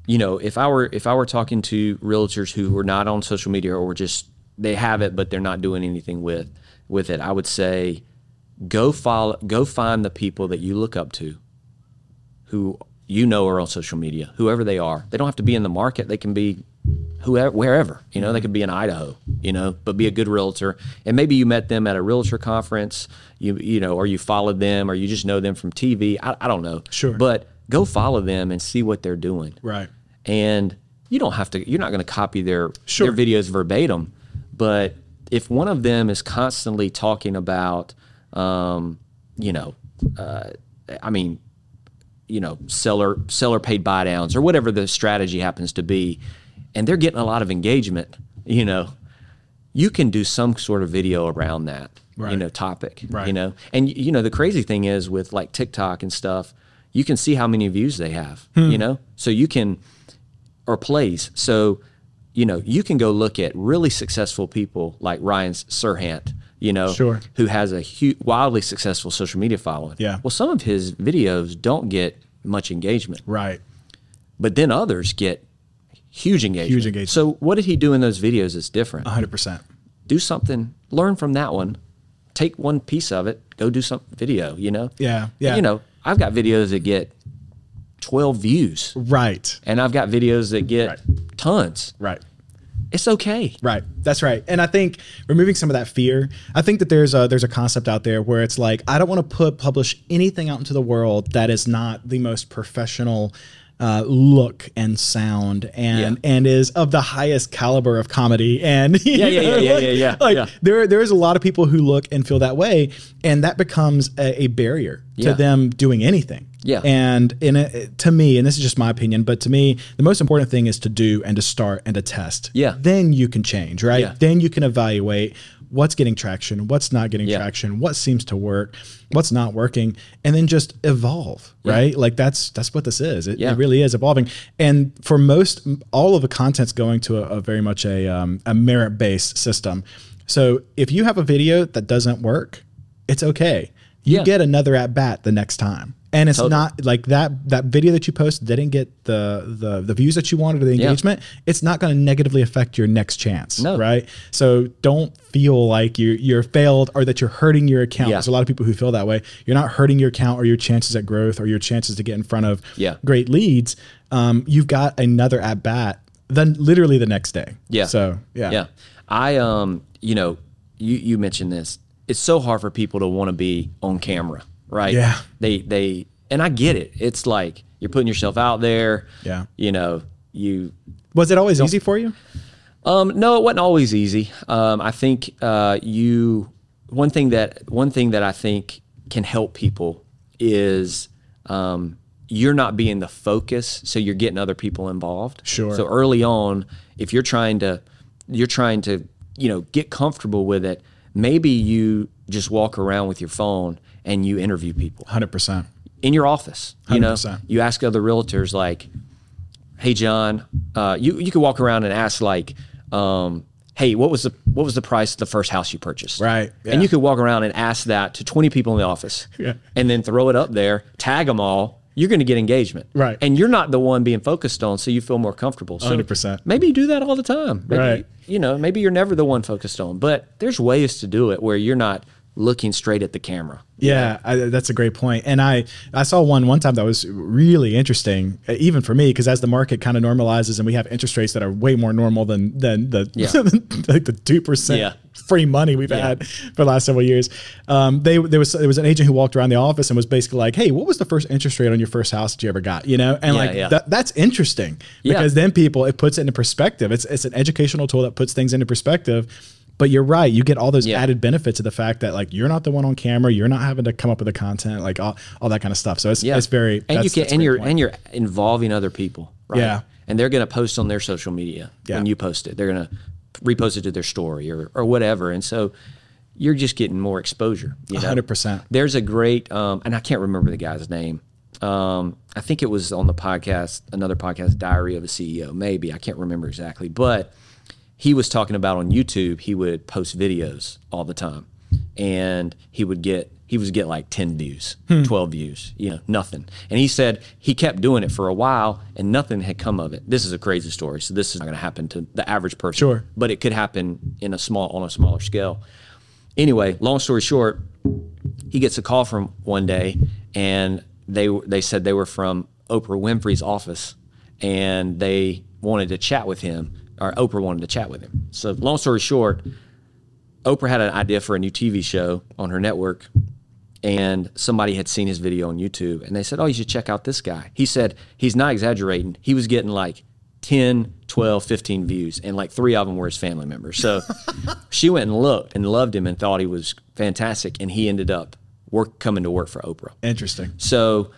you know, if I were if I were talking to realtors who were not on social media or were just they have it but they're not doing anything with with it, I would say, go follow, go find the people that you look up to, who you know are on social media, whoever they are. They don't have to be in the market. They can be whoever wherever you know they could be in idaho you know but be a good realtor and maybe you met them at a realtor conference you you know or you followed them or you just know them from tv i, I don't know Sure. but go follow them and see what they're doing Right. and you don't have to you're not going to copy their Sure. their videos verbatim but if one of them is constantly talking about um, you know uh, i mean you know, seller seller paid buy downs or whatever the strategy happens to be, and they're getting a lot of engagement, you know, you can do some sort of video around that, you know, topic, Right. you know. And you know, the crazy thing is with like TikTok and stuff, you can see how many views they have, Hmm. you know? So you can or plays. So, you know, you can go look at really successful people like Ryan Serhant, you know, Sure. who has a hu- wildly successful social media following. Yeah. Well, some of his videos don't get much engagement, Right. but then others get huge engagement. Huge engagement. So, what did he do in those videos that's different? 100%. do something, learn from that one, take one piece of it, go do some video, you know? Yeah, yeah. You know, I've got videos that get 12 views Right. and I've got videos that get Right. tons. Right. It's okay. Right. That's right. And I think removing some of that fear, I think that there's a there's a concept out there where it's like I don't want to put publish anything out into the world that is not the most professional uh, look and sound and Yeah. and is of the highest caliber of comedy and Yeah, yeah, know, yeah, yeah, like- yeah, yeah, like yeah. there there is a lot of people who look and feel that way and that becomes a, a barrier to them doing anything Yeah. and in a, to me, and this is just my opinion, but to me, the most important thing is to do and to start and to test. Yeah. Then you can change, right? Then you can evaluate what's getting traction, what's not getting Yeah. traction, what seems to work, what's not working, and then just evolve, right? Like that's that's what this is. It, Yeah. it really is evolving. And for most, all of the content's going to a, a very much a um, a merit based system. So if you have a video that doesn't work, it's okay. You Yeah. get another at bat the next time. And it's Totally. not like that that video that you posted didn't get the the the views that you wanted or the engagement. It's not going to negatively affect your next chance, No. right? So don't feel like you you're failed or that you're hurting your account. Yeah. There's a lot of people who feel that way. You're not hurting your account or your chances at growth or your chances to get in front of Yeah. great leads. Um, you've got another at bat then literally the next day. Yeah. So yeah. Yeah. I um, you know, you you mentioned this. It's so hard for people to want to be on camera, right? Yeah. They they and I get it. It's like you're putting yourself out there. Yeah. You know, you Was it always easy for you? um, no, it wasn't always easy. Um, I think uh, you one thing that one thing that I think can help people is um, you're not being the focus, so you're getting other people involved. Sure. So early on, if you're trying to you're trying to you know get comfortable with it, maybe you just walk around with your phone and you interview people Hundred percent. in your office. You know, 100%. you ask other realtors like, "Hey, John," uh, you you could walk around and ask like, um, "Hey, what was the what was the price of the first house you purchased?" Right, yeah. And you could walk around and ask that to twenty people in the office, Yeah. and then throw it up there, tag them all. You're going to get engagement, Right. And you're not the one being focused on, so you feel more comfortable. So 100%. Maybe you do that all the time, Maybe, Right. You know, maybe you're never the one focused on, but there's ways to do it where you're not looking straight at the camera. Yeah, I, that's a great point. And I I saw one one time that was really interesting, uh, even for me, because as the market kind of normalizes and we have interest rates that are way more normal than than the Yeah. like the two percent Yeah. free money we've Yeah. had for the last several years. Um, they there was there was an agent who walked around the office and was basically like, "Hey, what was the first interest rate on your first house that you ever got?" You know, and like that that's interesting because then people it puts it into perspective. It's it's an educational tool that puts things into perspective. But you're right. You get all those Yeah. added benefits of the fact that like you're not the one on camera. You're not having to come up with the content, like all, all that kind of stuff. So it's Yeah, it's very and you that's- can that's a and you're point. and you're involving other people, right? Yeah. and they're going to post on their social media Yeah. when you post it. They're going to repost it to their story or or whatever, and so you're just getting more exposure. You know, 100%. There's a great, um, and I can't remember the guy's name. Um, I think it was on the podcast, another podcast, Diary of a CEO. Maybe I can't remember exactly, but he was talking about on YouTube. He would post videos all the time, and he would get he was get like ten views, Hmm. twelve views, you know, nothing. And he said he kept doing it for a while, and nothing had come of it. This is a crazy story, so this is not going to happen to the average person. Sure. but it could happen in a small on a smaller scale. Anyway, long story short, he gets a call from one day, and they they said they were from Oprah Winfrey's office, and they wanted to chat with him, or Oprah wanted to chat with him. So, long story short, Oprah had an idea for a new TV show on her network, and somebody had seen his video on YouTube, and they said, "Oh, you should check out this guy." He said he's not exaggerating. He was getting like 10, 12, 15 views, and like three of them were his family members. So she went and looked and loved him and thought he was fantastic, and he ended up work coming to work for Oprah. interesting. So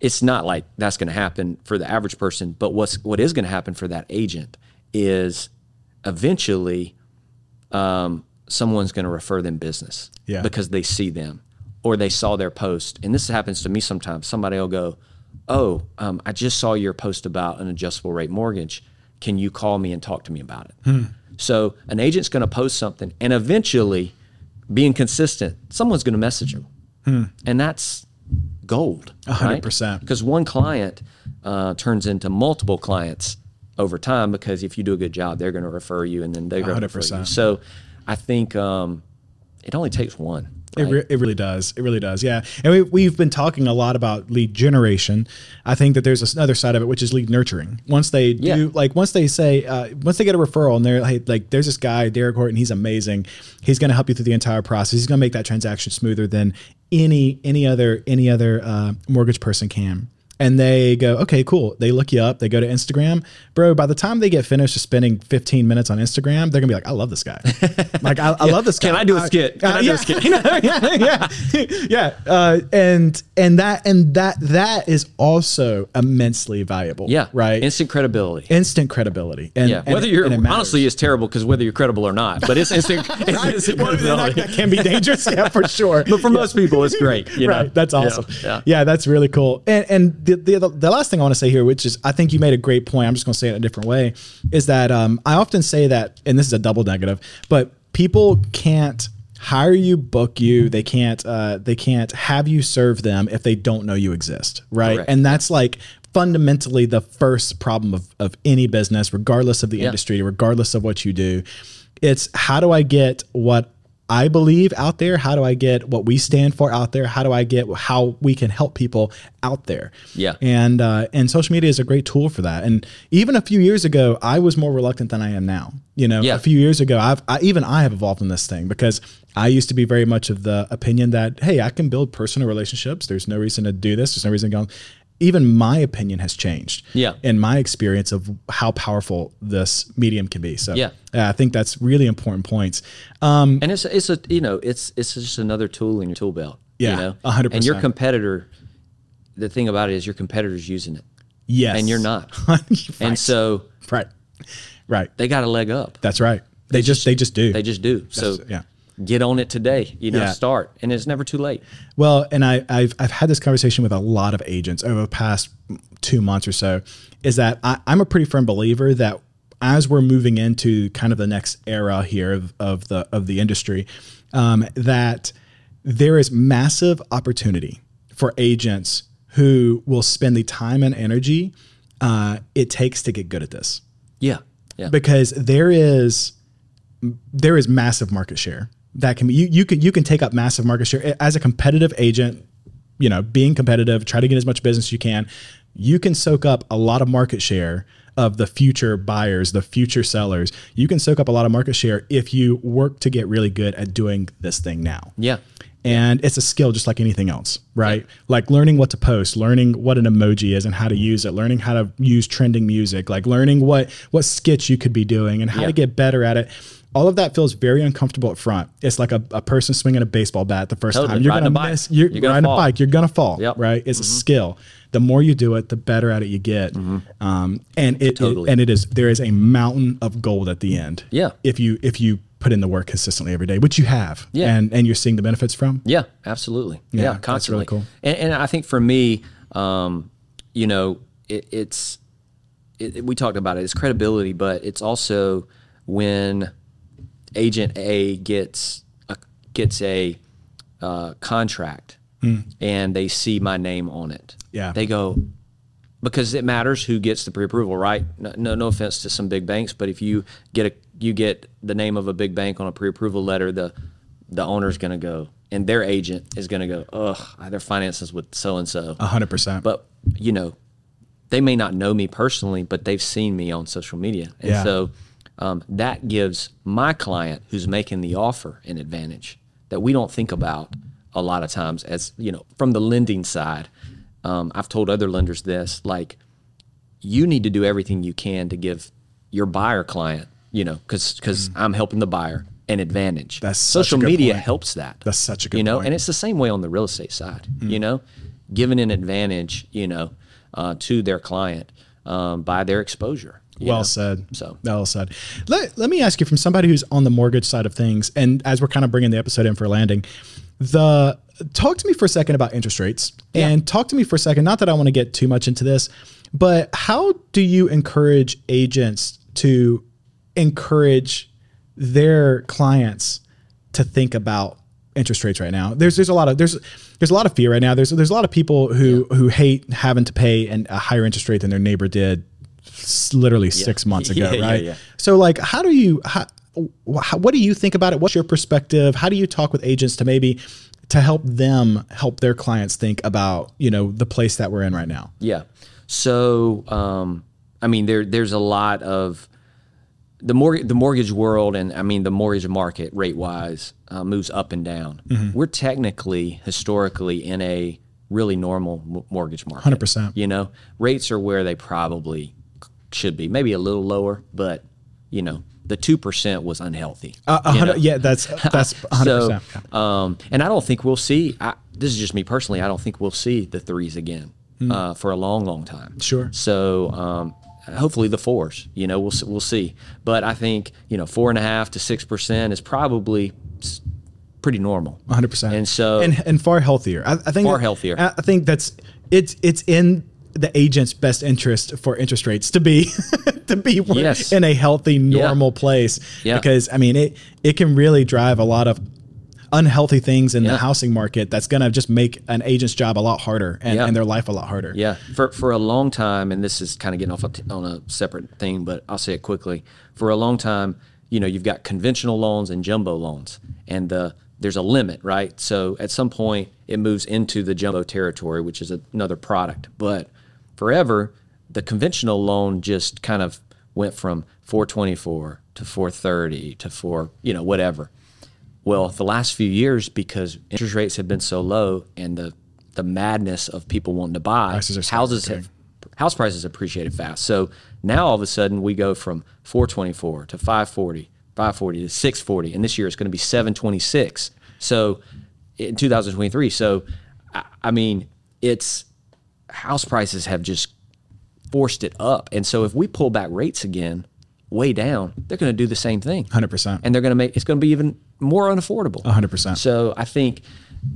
it's not like that's going to happen for the average person. But what's what is going to happen for that agent is eventually um, someone's going to refer them business Yeah. because they see them or they saw their post. And this happens to me sometimes. Somebody will go, "Oh, um, I just saw your post about an adjustable rate mortgage. Can you call me and talk to me about it?" So an agent's going to post something, and eventually, being consistent, someone's going to message them, and that's gold. A hundred percent. Because one client uh, turns into multiple clients over time. Because if you do a good job, they're going to refer you, and then they're going to refer you. So I think um, it only takes one. It, re- it really does. It really does. Yeah. And we, we've been talking a lot about lead generation. I think that there's another side of it, which is lead nurturing. Once they do, Yeah. like, once they say, uh, once they get a referral and they're like, like, there's this guy, Derek Horton, he's amazing. He's going to help you through the entire process. He's going to make that transaction smoother than any, any other, any other uh, mortgage person can. And they go, okay, cool. They look you up. They go to Instagram, bro. By the time they get finished spending 15 minutes on Instagram, they're gonna be like, I love this guy. like, I, I love this guy. Can I do a skit? Can uh, I do a skit? yeah, yeah, yeah. Uh, and and that and that that is also immensely valuable. Yeah. right. Instant credibility. Instant credibility. And yeah. and Whether you're it honestly, it's terrible because whether you're credible or not, but it's instant, it's Right? instant credibility. that can be dangerous. Yeah, for sure. But for most people, it's great. You know? right. That's Yeah, awesome. Yeah. Yeah. that's really cool. And and the, the the last thing I want to say here, which is I think you made a great point. I'm just going to say it in a different way, is that um, I often say that, and this is a double negative, but people can't hire you, book you. They can't uh, they can't have you serve them if they don't know you exist. Right. Correct. And that's like fundamentally the first problem of, of any business, regardless of the industry, regardless of what you do. It's how do I get what I believe out there? How do I get what we stand for out there? How do I get how we can help people out there? Yeah. And uh, and social media is a great tool for that. And even a few years ago, I was more reluctant than I am now. You know, Yeah. a few years ago, I've I, even I have evolved in this thing because I used to be very much of the opinion that hey, I can build personal relationships. There's no reason to do this. There's no reason to go. Even my opinion has changed. Yeah. In my experience of how powerful this medium can be. So Yeah. I think that's really important points. Um, And it's it's a you know it's it's just another tool in your tool belt. Yeah, you know, 100%. And your competitor, the thing about it is your competitor's using it, yes. and you're not. right. And so right. Right. they got a leg up. That's right. They, just, they just do. They just do. So yeah. Get on it today. You know, Yeah. start, and it's never too late. Well, and I, I've I've had this conversation with a lot of agents over the past two months or so. Is that I, I'm a pretty firm believer that as we're moving into kind of the next era here of, of the of the industry, um, that there is massive opportunity for agents who will spend the time and energy uh, it takes to get good at this Yeah, yeah, because there is there is massive market share that can be you, you can you can take up massive market share. As a competitive agent you know being competitive try to get as much business as you can you can soak up a lot of market share of the future buyers the future sellers. You can soak up a lot of market share if you work to get really good at doing this thing now. Yeah, and it's a skill just like anything else right? Like learning what to post learning what an emoji is and how to use it learning how to use trending music like learning what what skits you could be doing and how Yeah. to get better at it all of that feels very uncomfortable up front it's like a, a person swinging a baseball bat the first Totally. time you're Riding gonna miss you're, You're gonna riding fall. a bike you're gonna fall Yep. Mm-hmm. right it's a skill the more you do it the better at it you get um, and it, Totally. it and it is there is a mountain of gold at the end Yeah. if you if you put in the work consistently every day which you have Yeah. and and you're seeing the benefits from yeah, absolutely. Yeah, Yeah, that's constantly. really cool. And, and I think for me, um, you know, it, it's it, we talked about it. It's credibility, but it's also when agent A gets a, gets a uh, contract and they see my name on it. Yeah. they go because it matters who gets the pre-approval, right? No, no, no offense to some big banks, but if you get a you get the name of a big bank on a pre-approval letter, the the owner's going to go, and their agent is going to go, ugh, their finances with so and so. A hundred percent. But you know, they may not know me personally, but they've seen me on social media, and Yeah. so um, that gives my client who's making the offer an advantage that we don't think about a lot of times. As you know, from the lending side, um, I've told other lenders this, like you need to do everything you can to give your buyer client, you know, because because I'm helping the buyer an advantage. Mm. That's such a social media point. helps that. That's such a good you know, point. Mm. and it's the same way on the real estate side. You know, giving an advantage, you know, uh, to their client um, by their exposure. Well know? said. So- well said. Let, let me ask you from somebody who's on the mortgage side of things, and as we're kind of bringing the episode in for landing, the talk to me for a second about interest rates, and talk to me for a second. Not that I want to get too much into this, but how do you encourage agents to encourage their clients to think about interest rates right now. There's there's a lot of there's there's a lot of fear right now. There's there's a lot of people who who hate having to pay an, a higher interest rate than their neighbor did literally six months ago, Yeah, yeah, right? yeah. So like, how do you how, wh- what do you think about it? What's your perspective? How do you talk with agents to maybe to help them help their clients think about you know the place that we're in right now? Yeah. So, um, I mean, there there's a lot of the mortgage the mortgage world, and I mean the mortgage market rate wise uh, moves up and down. We're technically historically in a really normal mortgage market. 100%. You know, rates are where they probably should be, maybe a little lower, but you know, the two percent was unhealthy. Uh, you know? yeah, that's that's hundred So, percent. um, and I don't think we'll see. I, this is just me personally. I don't think we'll see the threes again uh, for a long, long time. Sure. So um, hopefully the fours. You know, we'll we'll see. But I think you know four and a half to six percent is probably pretty normal. One hundred percent. And so and and far healthier. I, I think Far that- healthier. I think that's it's it's in the agent's best interest for interest rates to be to be Yes. in a healthy normal place Yeah. because I mean it it can really drive a lot of unhealthy things in the housing market that's going to just make an agent's job a lot harder and, Yeah. and their life a lot harder. Yeah, for for a long time, and this is kind of getting off a t- on a separate thing, but I'll say it quickly. For a long time, you know, you've got conventional loans and jumbo loans, and the there's a limit, right? So at some point, it moves into the jumbo territory, which is another product. But forever, the conventional loan just kind of went from 424 to 430 to 4, you know, whatever. Well, the last few years, because interest rates have been so low and the the madness of people wanting to buy Prices houses have house prices appreciated fast. So now all of a sudden we go from 424 to 540, 540 to 640, and this year it's going to be 726. So in 2023. So I, I mean, it's house prices have just forced it up, and so if we pull back rates again, way down, they're going to do the same thing. 100%. and they're going to make it's going to be even more unaffordable. 100%. So I think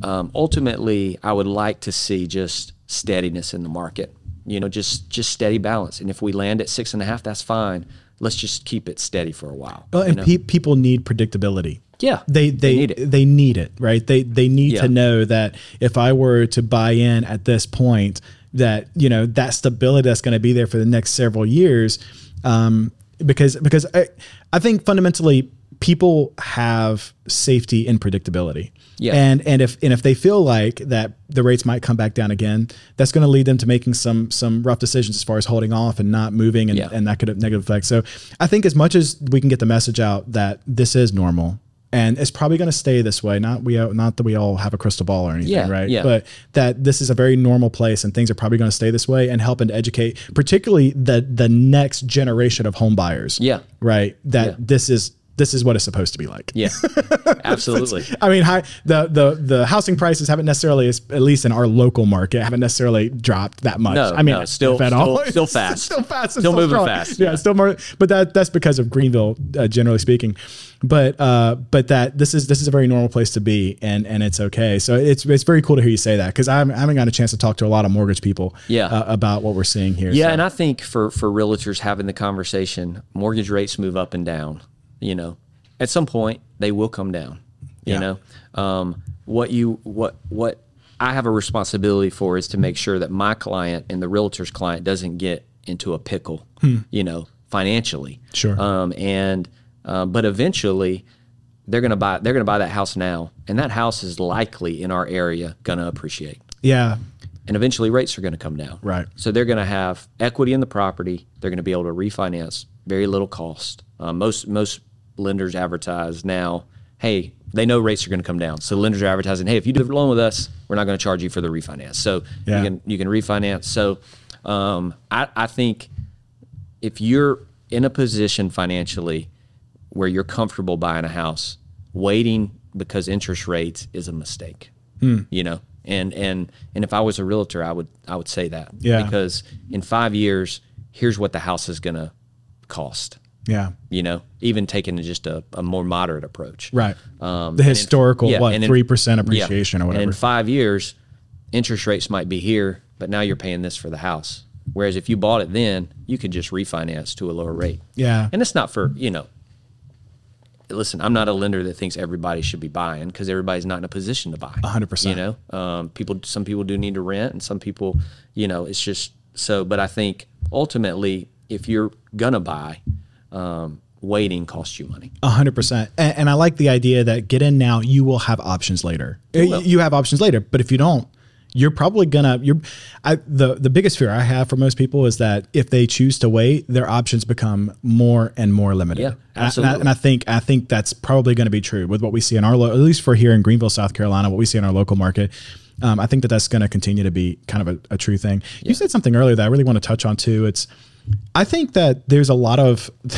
um, ultimately, I would like to see just steadiness in the market. You know, just just steady balance. And if we land at six and a half, that's fine. Let's just keep it steady for a while. Well, you and know? pe- people need predictability. Yeah, they they they need it. they need it, right? They they need Yeah. to know that if I were to buy in at this point, that you know that stability that's going to be there for the next several years, um, because because I I think fundamentally people have safety in predictability. Yeah. And and if and if they feel like that the rates might come back down again, that's going to lead them to making some some rough decisions as far as holding off and not moving, and, Yeah. and that could have negative effects. So I think as much as we can get the message out that this is normal and it's probably going to stay this way, not we not that we all have a crystal ball or anything, Yeah, right? yeah. But that this is a very normal place and things are probably going to stay this way and helping to educate, particularly the the next generation of home buyers. Yeah. Right. That Yeah. this is this is what it's supposed to be like. yeah, absolutely. I mean, high, the the the housing prices haven't necessarily, at least in our local market, haven't necessarily dropped that much. No, I mean, no, still- at still- all, still fast. still fast, and Still moving strong. fast, Yeah, yeah. still more. But that that's because of Greenville, uh, generally speaking. But uh, but that this is this is a very normal place to be, and and it's okay. So it's it's very cool to hear you say that because I haven't I haven't gotten a chance to talk to a lot of mortgage people, Yeah. uh, about what we're seeing here. Yeah, So- and I think for for realtors having the conversation, mortgage rates move up and down. You know, at some point they will come down. You Yeah. know, um, what you what what I have a responsibility for is to make sure that my client and the realtor's client doesn't get into a pickle. You know, financially. Hmm. Sure. Um, and um, but eventually they're gonna buy they're gonna buy that house now, and that house is likely in our area gonna appreciate yeah, and eventually rates are going to come down. Right. So they're going to have equity in the property. They're going to be able to refinance very little cost. Uh, most most lenders advertise now, hey, they know rates are going to come down. So lenders are advertising, hey, if you do a loan with us, we're not going to charge you for the refinance. So Yeah. you can you can refinance. So um, I, I think if you're in a position financially where you're comfortable buying a house, waiting because interest rates is a mistake. You know, And and and if I was a realtor, I would I would say that. Yeah. Because in five years, here's what the house is gonna cost. Yeah. You know, even taking just a, a more moderate approach. Right. Um, the and in- historical yeah, what in- three percent yeah. appreciation or whatever. in five years, interest rates might be here, but now you're paying this for the house. Whereas if you bought it then, you could just refinance to a lower rate. yeah. And it's not for, you know, listen, I'm not a lender that thinks everybody should be buying because everybody's not in a position to buy. 100%. You know, um, people, some people do need to rent and some people, you know, it's just so, but I think ultimately, if you're going to buy, um, waiting costs you money. A hundred percent. And, and I like the idea that get in now, you will have options later. You, you have options later, but if you don't, you're probably gonna. You're. I, the the biggest fear I have for most people is that if they choose to wait, their options become more and more limited. Yeah, And I- and I, absolutely. and I think I think that's probably going to be true with what we see in our, at least for here in Greenville, South Carolina, what we see in our local market. Um, I think that that's going to continue to be kind of a, a true thing. You said something earlier that I really want to touch on too. It's, I think that there's a lot of,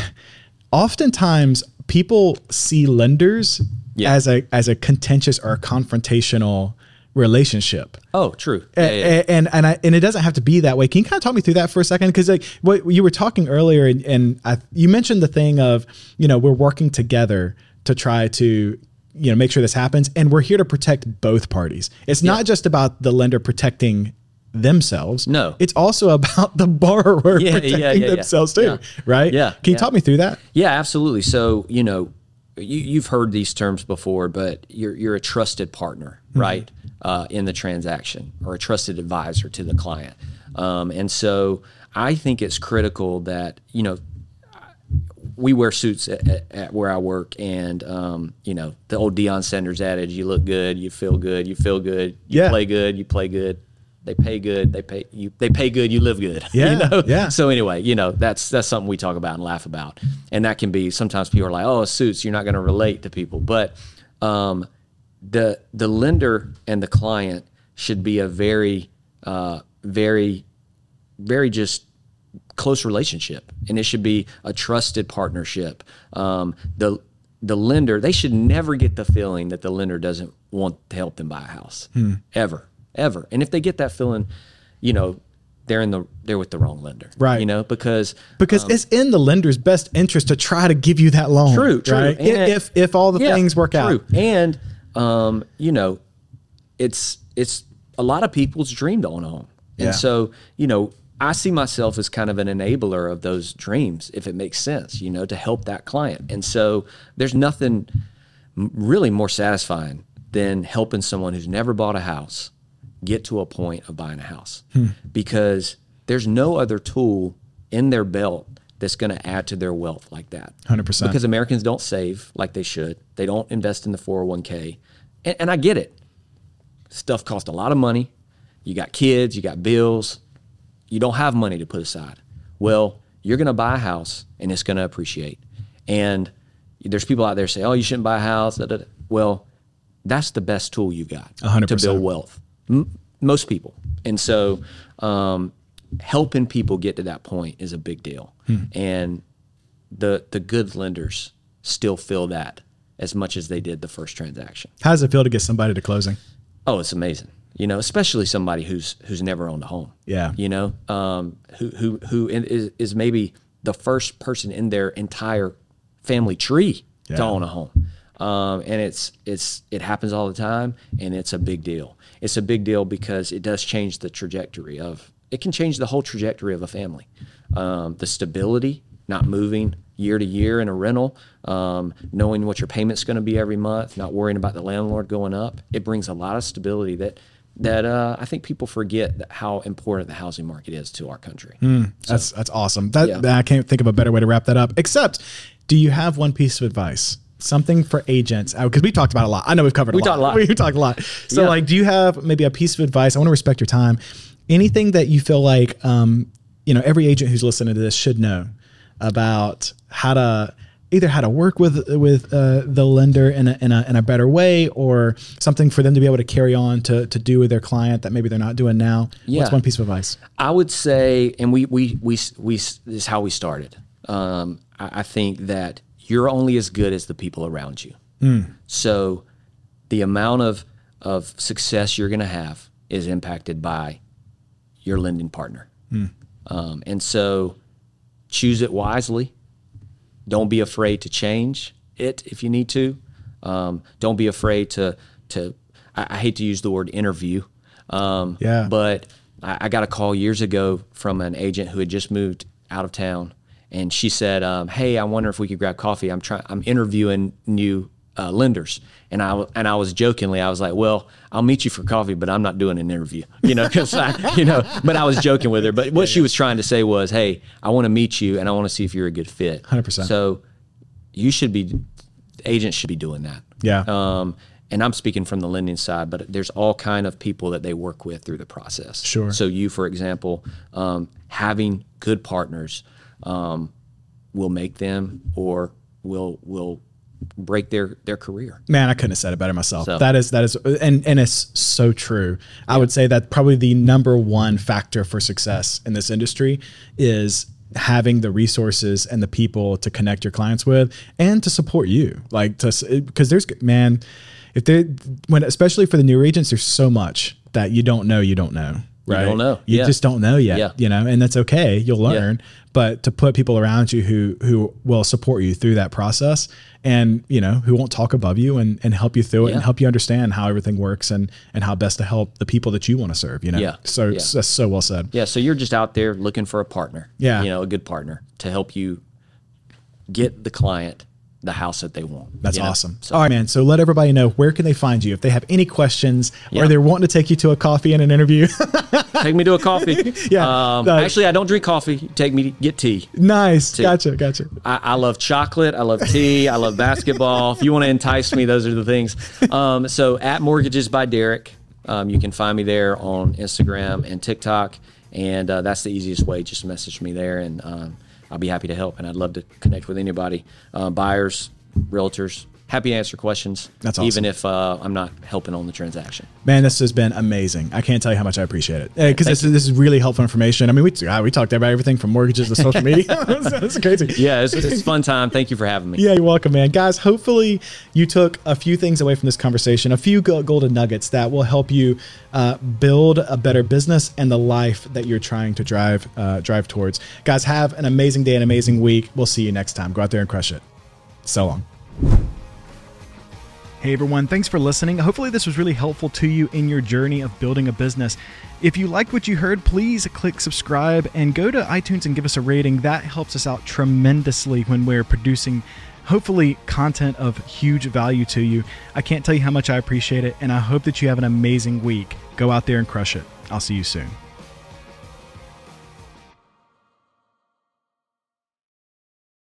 oftentimes people see lenders Yeah. as a as a contentious or a confrontational relationship. Oh, true. Yeah, yeah. a- And and I, and it doesn't have to be that way. Can you kind of talk me through that for a second? Because like what you were talking earlier, and, and I, you mentioned the thing of you know we're working together to try to you know make sure this happens, and we're here to protect both parties. It's not just about the lender protecting themselves. No. it's also about the borrower Yeah, yeah, protecting yeah, yeah. themselves too. Yeah. Right? Yeah, Can you yeah. talk me through that? Yeah, absolutely. So, you know, you, you've heard these terms before, but you're, you're a trusted partner, right, uh, in the transaction or a trusted advisor to the client. Um, and so I think it's critical that, you know, we wear suits at, at, at where I work, and um, you know the old Deion Sanders adage: "You look good, you feel good, you feel good, you Yeah. play good, you play good, they pay good, they pay you, they pay good, you live good." Yeah, you know? yeah. So anyway, you know that's that's something we talk about and laugh about, and that can be sometimes people are like, "Oh, suits, you're not going to relate to people," but um, the the lender and the client should be a very uh, very very just close relationship and it should be a trusted partnership um, the the lender they should never get the feeling that the lender doesn't want to help them buy a house ever ever and if they get that feeling you know they're in the they're with the wrong lender Right. you know because Because it's in the lender's best interest to try to give you that loan. Um, True, true. Right? And- if if all the Yeah, things work out. And um, you know, it's it's a lot of people's dream to own a home. And Yeah. so, you know, I see myself as kind of an enabler of those dreams, if it makes sense, you know, to help that client. And so there's nothing really more satisfying than helping someone who's never bought a house get to a point of buying a house hmm. because there's no other tool in their belt that's going to add to their wealth like that 100%. because Americans don't save like they should. They don't invest in the 401k. And, and I get it. Stuff costs a lot of money. You got kids, you got bills. You don't have money to put aside. Well, you're going to buy a house and it's going to appreciate. And there's people out there say, "Oh, you shouldn't buy a house." da, da, da." Well, that's the best tool you've got A hundred to build wealth. M- most people. And so, um, helping people get to that point is a big deal. Hmm. And the the good lenders still feel that as much as they did the first transaction. How does it feel to get somebody to closing? Oh, it's amazing. You know, especially somebody who's who's never owned a home. Yeah. You know, um, who who who is is maybe the first person in their entire family tree Yeah. to own a home. Um, and it's it's it happens all the time, and it's a big deal. It's a big deal because it does change the trajectory of. It can change the whole trajectory of a family. Um, the stability, not moving year to year in a rental, um, knowing what your payment's going to be every month, not worrying about the landlord going up. It brings a lot of stability that that uh, I think people forget how important the housing market is to our country. That's that's awesome. That, Yeah. that- I can't think of a better way to wrap that up. Except, do you have one piece of advice? Something for agents because we talked about a lot. I know we've covered a We lot. talked a lot. We talked a lot. So, Yeah. like, do you have maybe a piece of advice? I want to respect your time. Anything that you feel like, um, you know, every agent who's listening to this should know about how to either how to work with with uh, the lender in a, in a in a better way, or something for them to be able to carry on to to do with their client that maybe they're not doing now. yeah. What's one piece of advice? I would say, and we we we we this is how we started. Um, I, I think that you're only as good as the people around you. So, the amount of of success you're going to have is impacted by your lending partner. Um, and so choose it wisely. Don't be afraid to change it if you need to. Um, don't be afraid to to. I, I hate to use the word interview. Um, Yeah. But I, I got a call years ago from an agent who had just moved out of town, and she said, um, "Hey, I wonder if we could grab coffee. I'm trying. I'm interviewing new uh, lenders." And I and I was jokingly, I was like, "Well, I'll meet you for coffee, but I'm not doing an interview, you know, because I, you know." But I was joking with her. But what she was trying to say was, "Hey, I want to meet you, and I want to see if you're a good fit." 100%. So you should be agents should be doing that. Yeah. Um, and I'm speaking from the lending side, but there's all kind of people that they work with through the process. Sure. So you, for example, um, having good partners um, will make them or will will break their their career. Man, I couldn't have said it better myself. So- That is that is and and it's so true. I would say that probably the number one factor for success in this industry is having the resources and the people to connect your clients with and to support you. Like to because there's man, if they when especially for the new agents, there's so much that you don't know you don't know. Right. don't know. You Yeah. just don't know yet. Yeah. You know, and that's okay. You'll learn. But to put people around you who who will support you through that process and you know who won't talk above you and, and help you through it and help you understand how everything works and and how best to help the people that you want to serve you know Yeah. so Yeah. that's so well said Yeah. So you're just out there looking for a partner. Yeah. You know, a good partner to help you get the client the house that they want. that's know? awesome So- all right man so let everybody know where can they find you if they have any questions or they're wanting to take you to a coffee and an interview Take me to a coffee. Yeah, Um, no. Actually, I don't drink coffee. Take me to get tea. nice gotcha gotcha I, I love chocolate. I love tea. I love basketball. If you want to entice me, those are the things. Um, so at Mortgages by Derek, um, you can find me there on Instagram and TikTok, and uh, that's the easiest way. Just message me there, and um, I'll be happy to help. And I'd love to connect with anybody, uh, buyers, realtors. Happy to answer questions. That's awesome. Even if uh, I'm not helping on the transaction. Man, this has been amazing. I can't tell you how much I appreciate it because this, is- this is really helpful information. I mean, we God, we talked about everything from mortgages to social media. It's crazy. Yeah, it's, it's a fun time. Thank you for having me. Yeah, you're welcome, man. Guys, hopefully you took a few things away from this conversation, a few golden nuggets that will help you uh, build a better business and the life that you're trying to drive uh, drive towards. Guys, have an amazing day, and an amazing week. We'll see you next time. Go out there and crush it. So long. Hey everyone, thanks for listening. Hopefully, this was really helpful to you in your journey of building a business. If you liked what you heard, please click subscribe and go to iTunes and give us a rating. That helps us out tremendously when we're producing, hopefully, content of huge value to you. I can't tell you how much I appreciate it, and I hope that you have an amazing week. Go out there and crush it. I'll see you soon.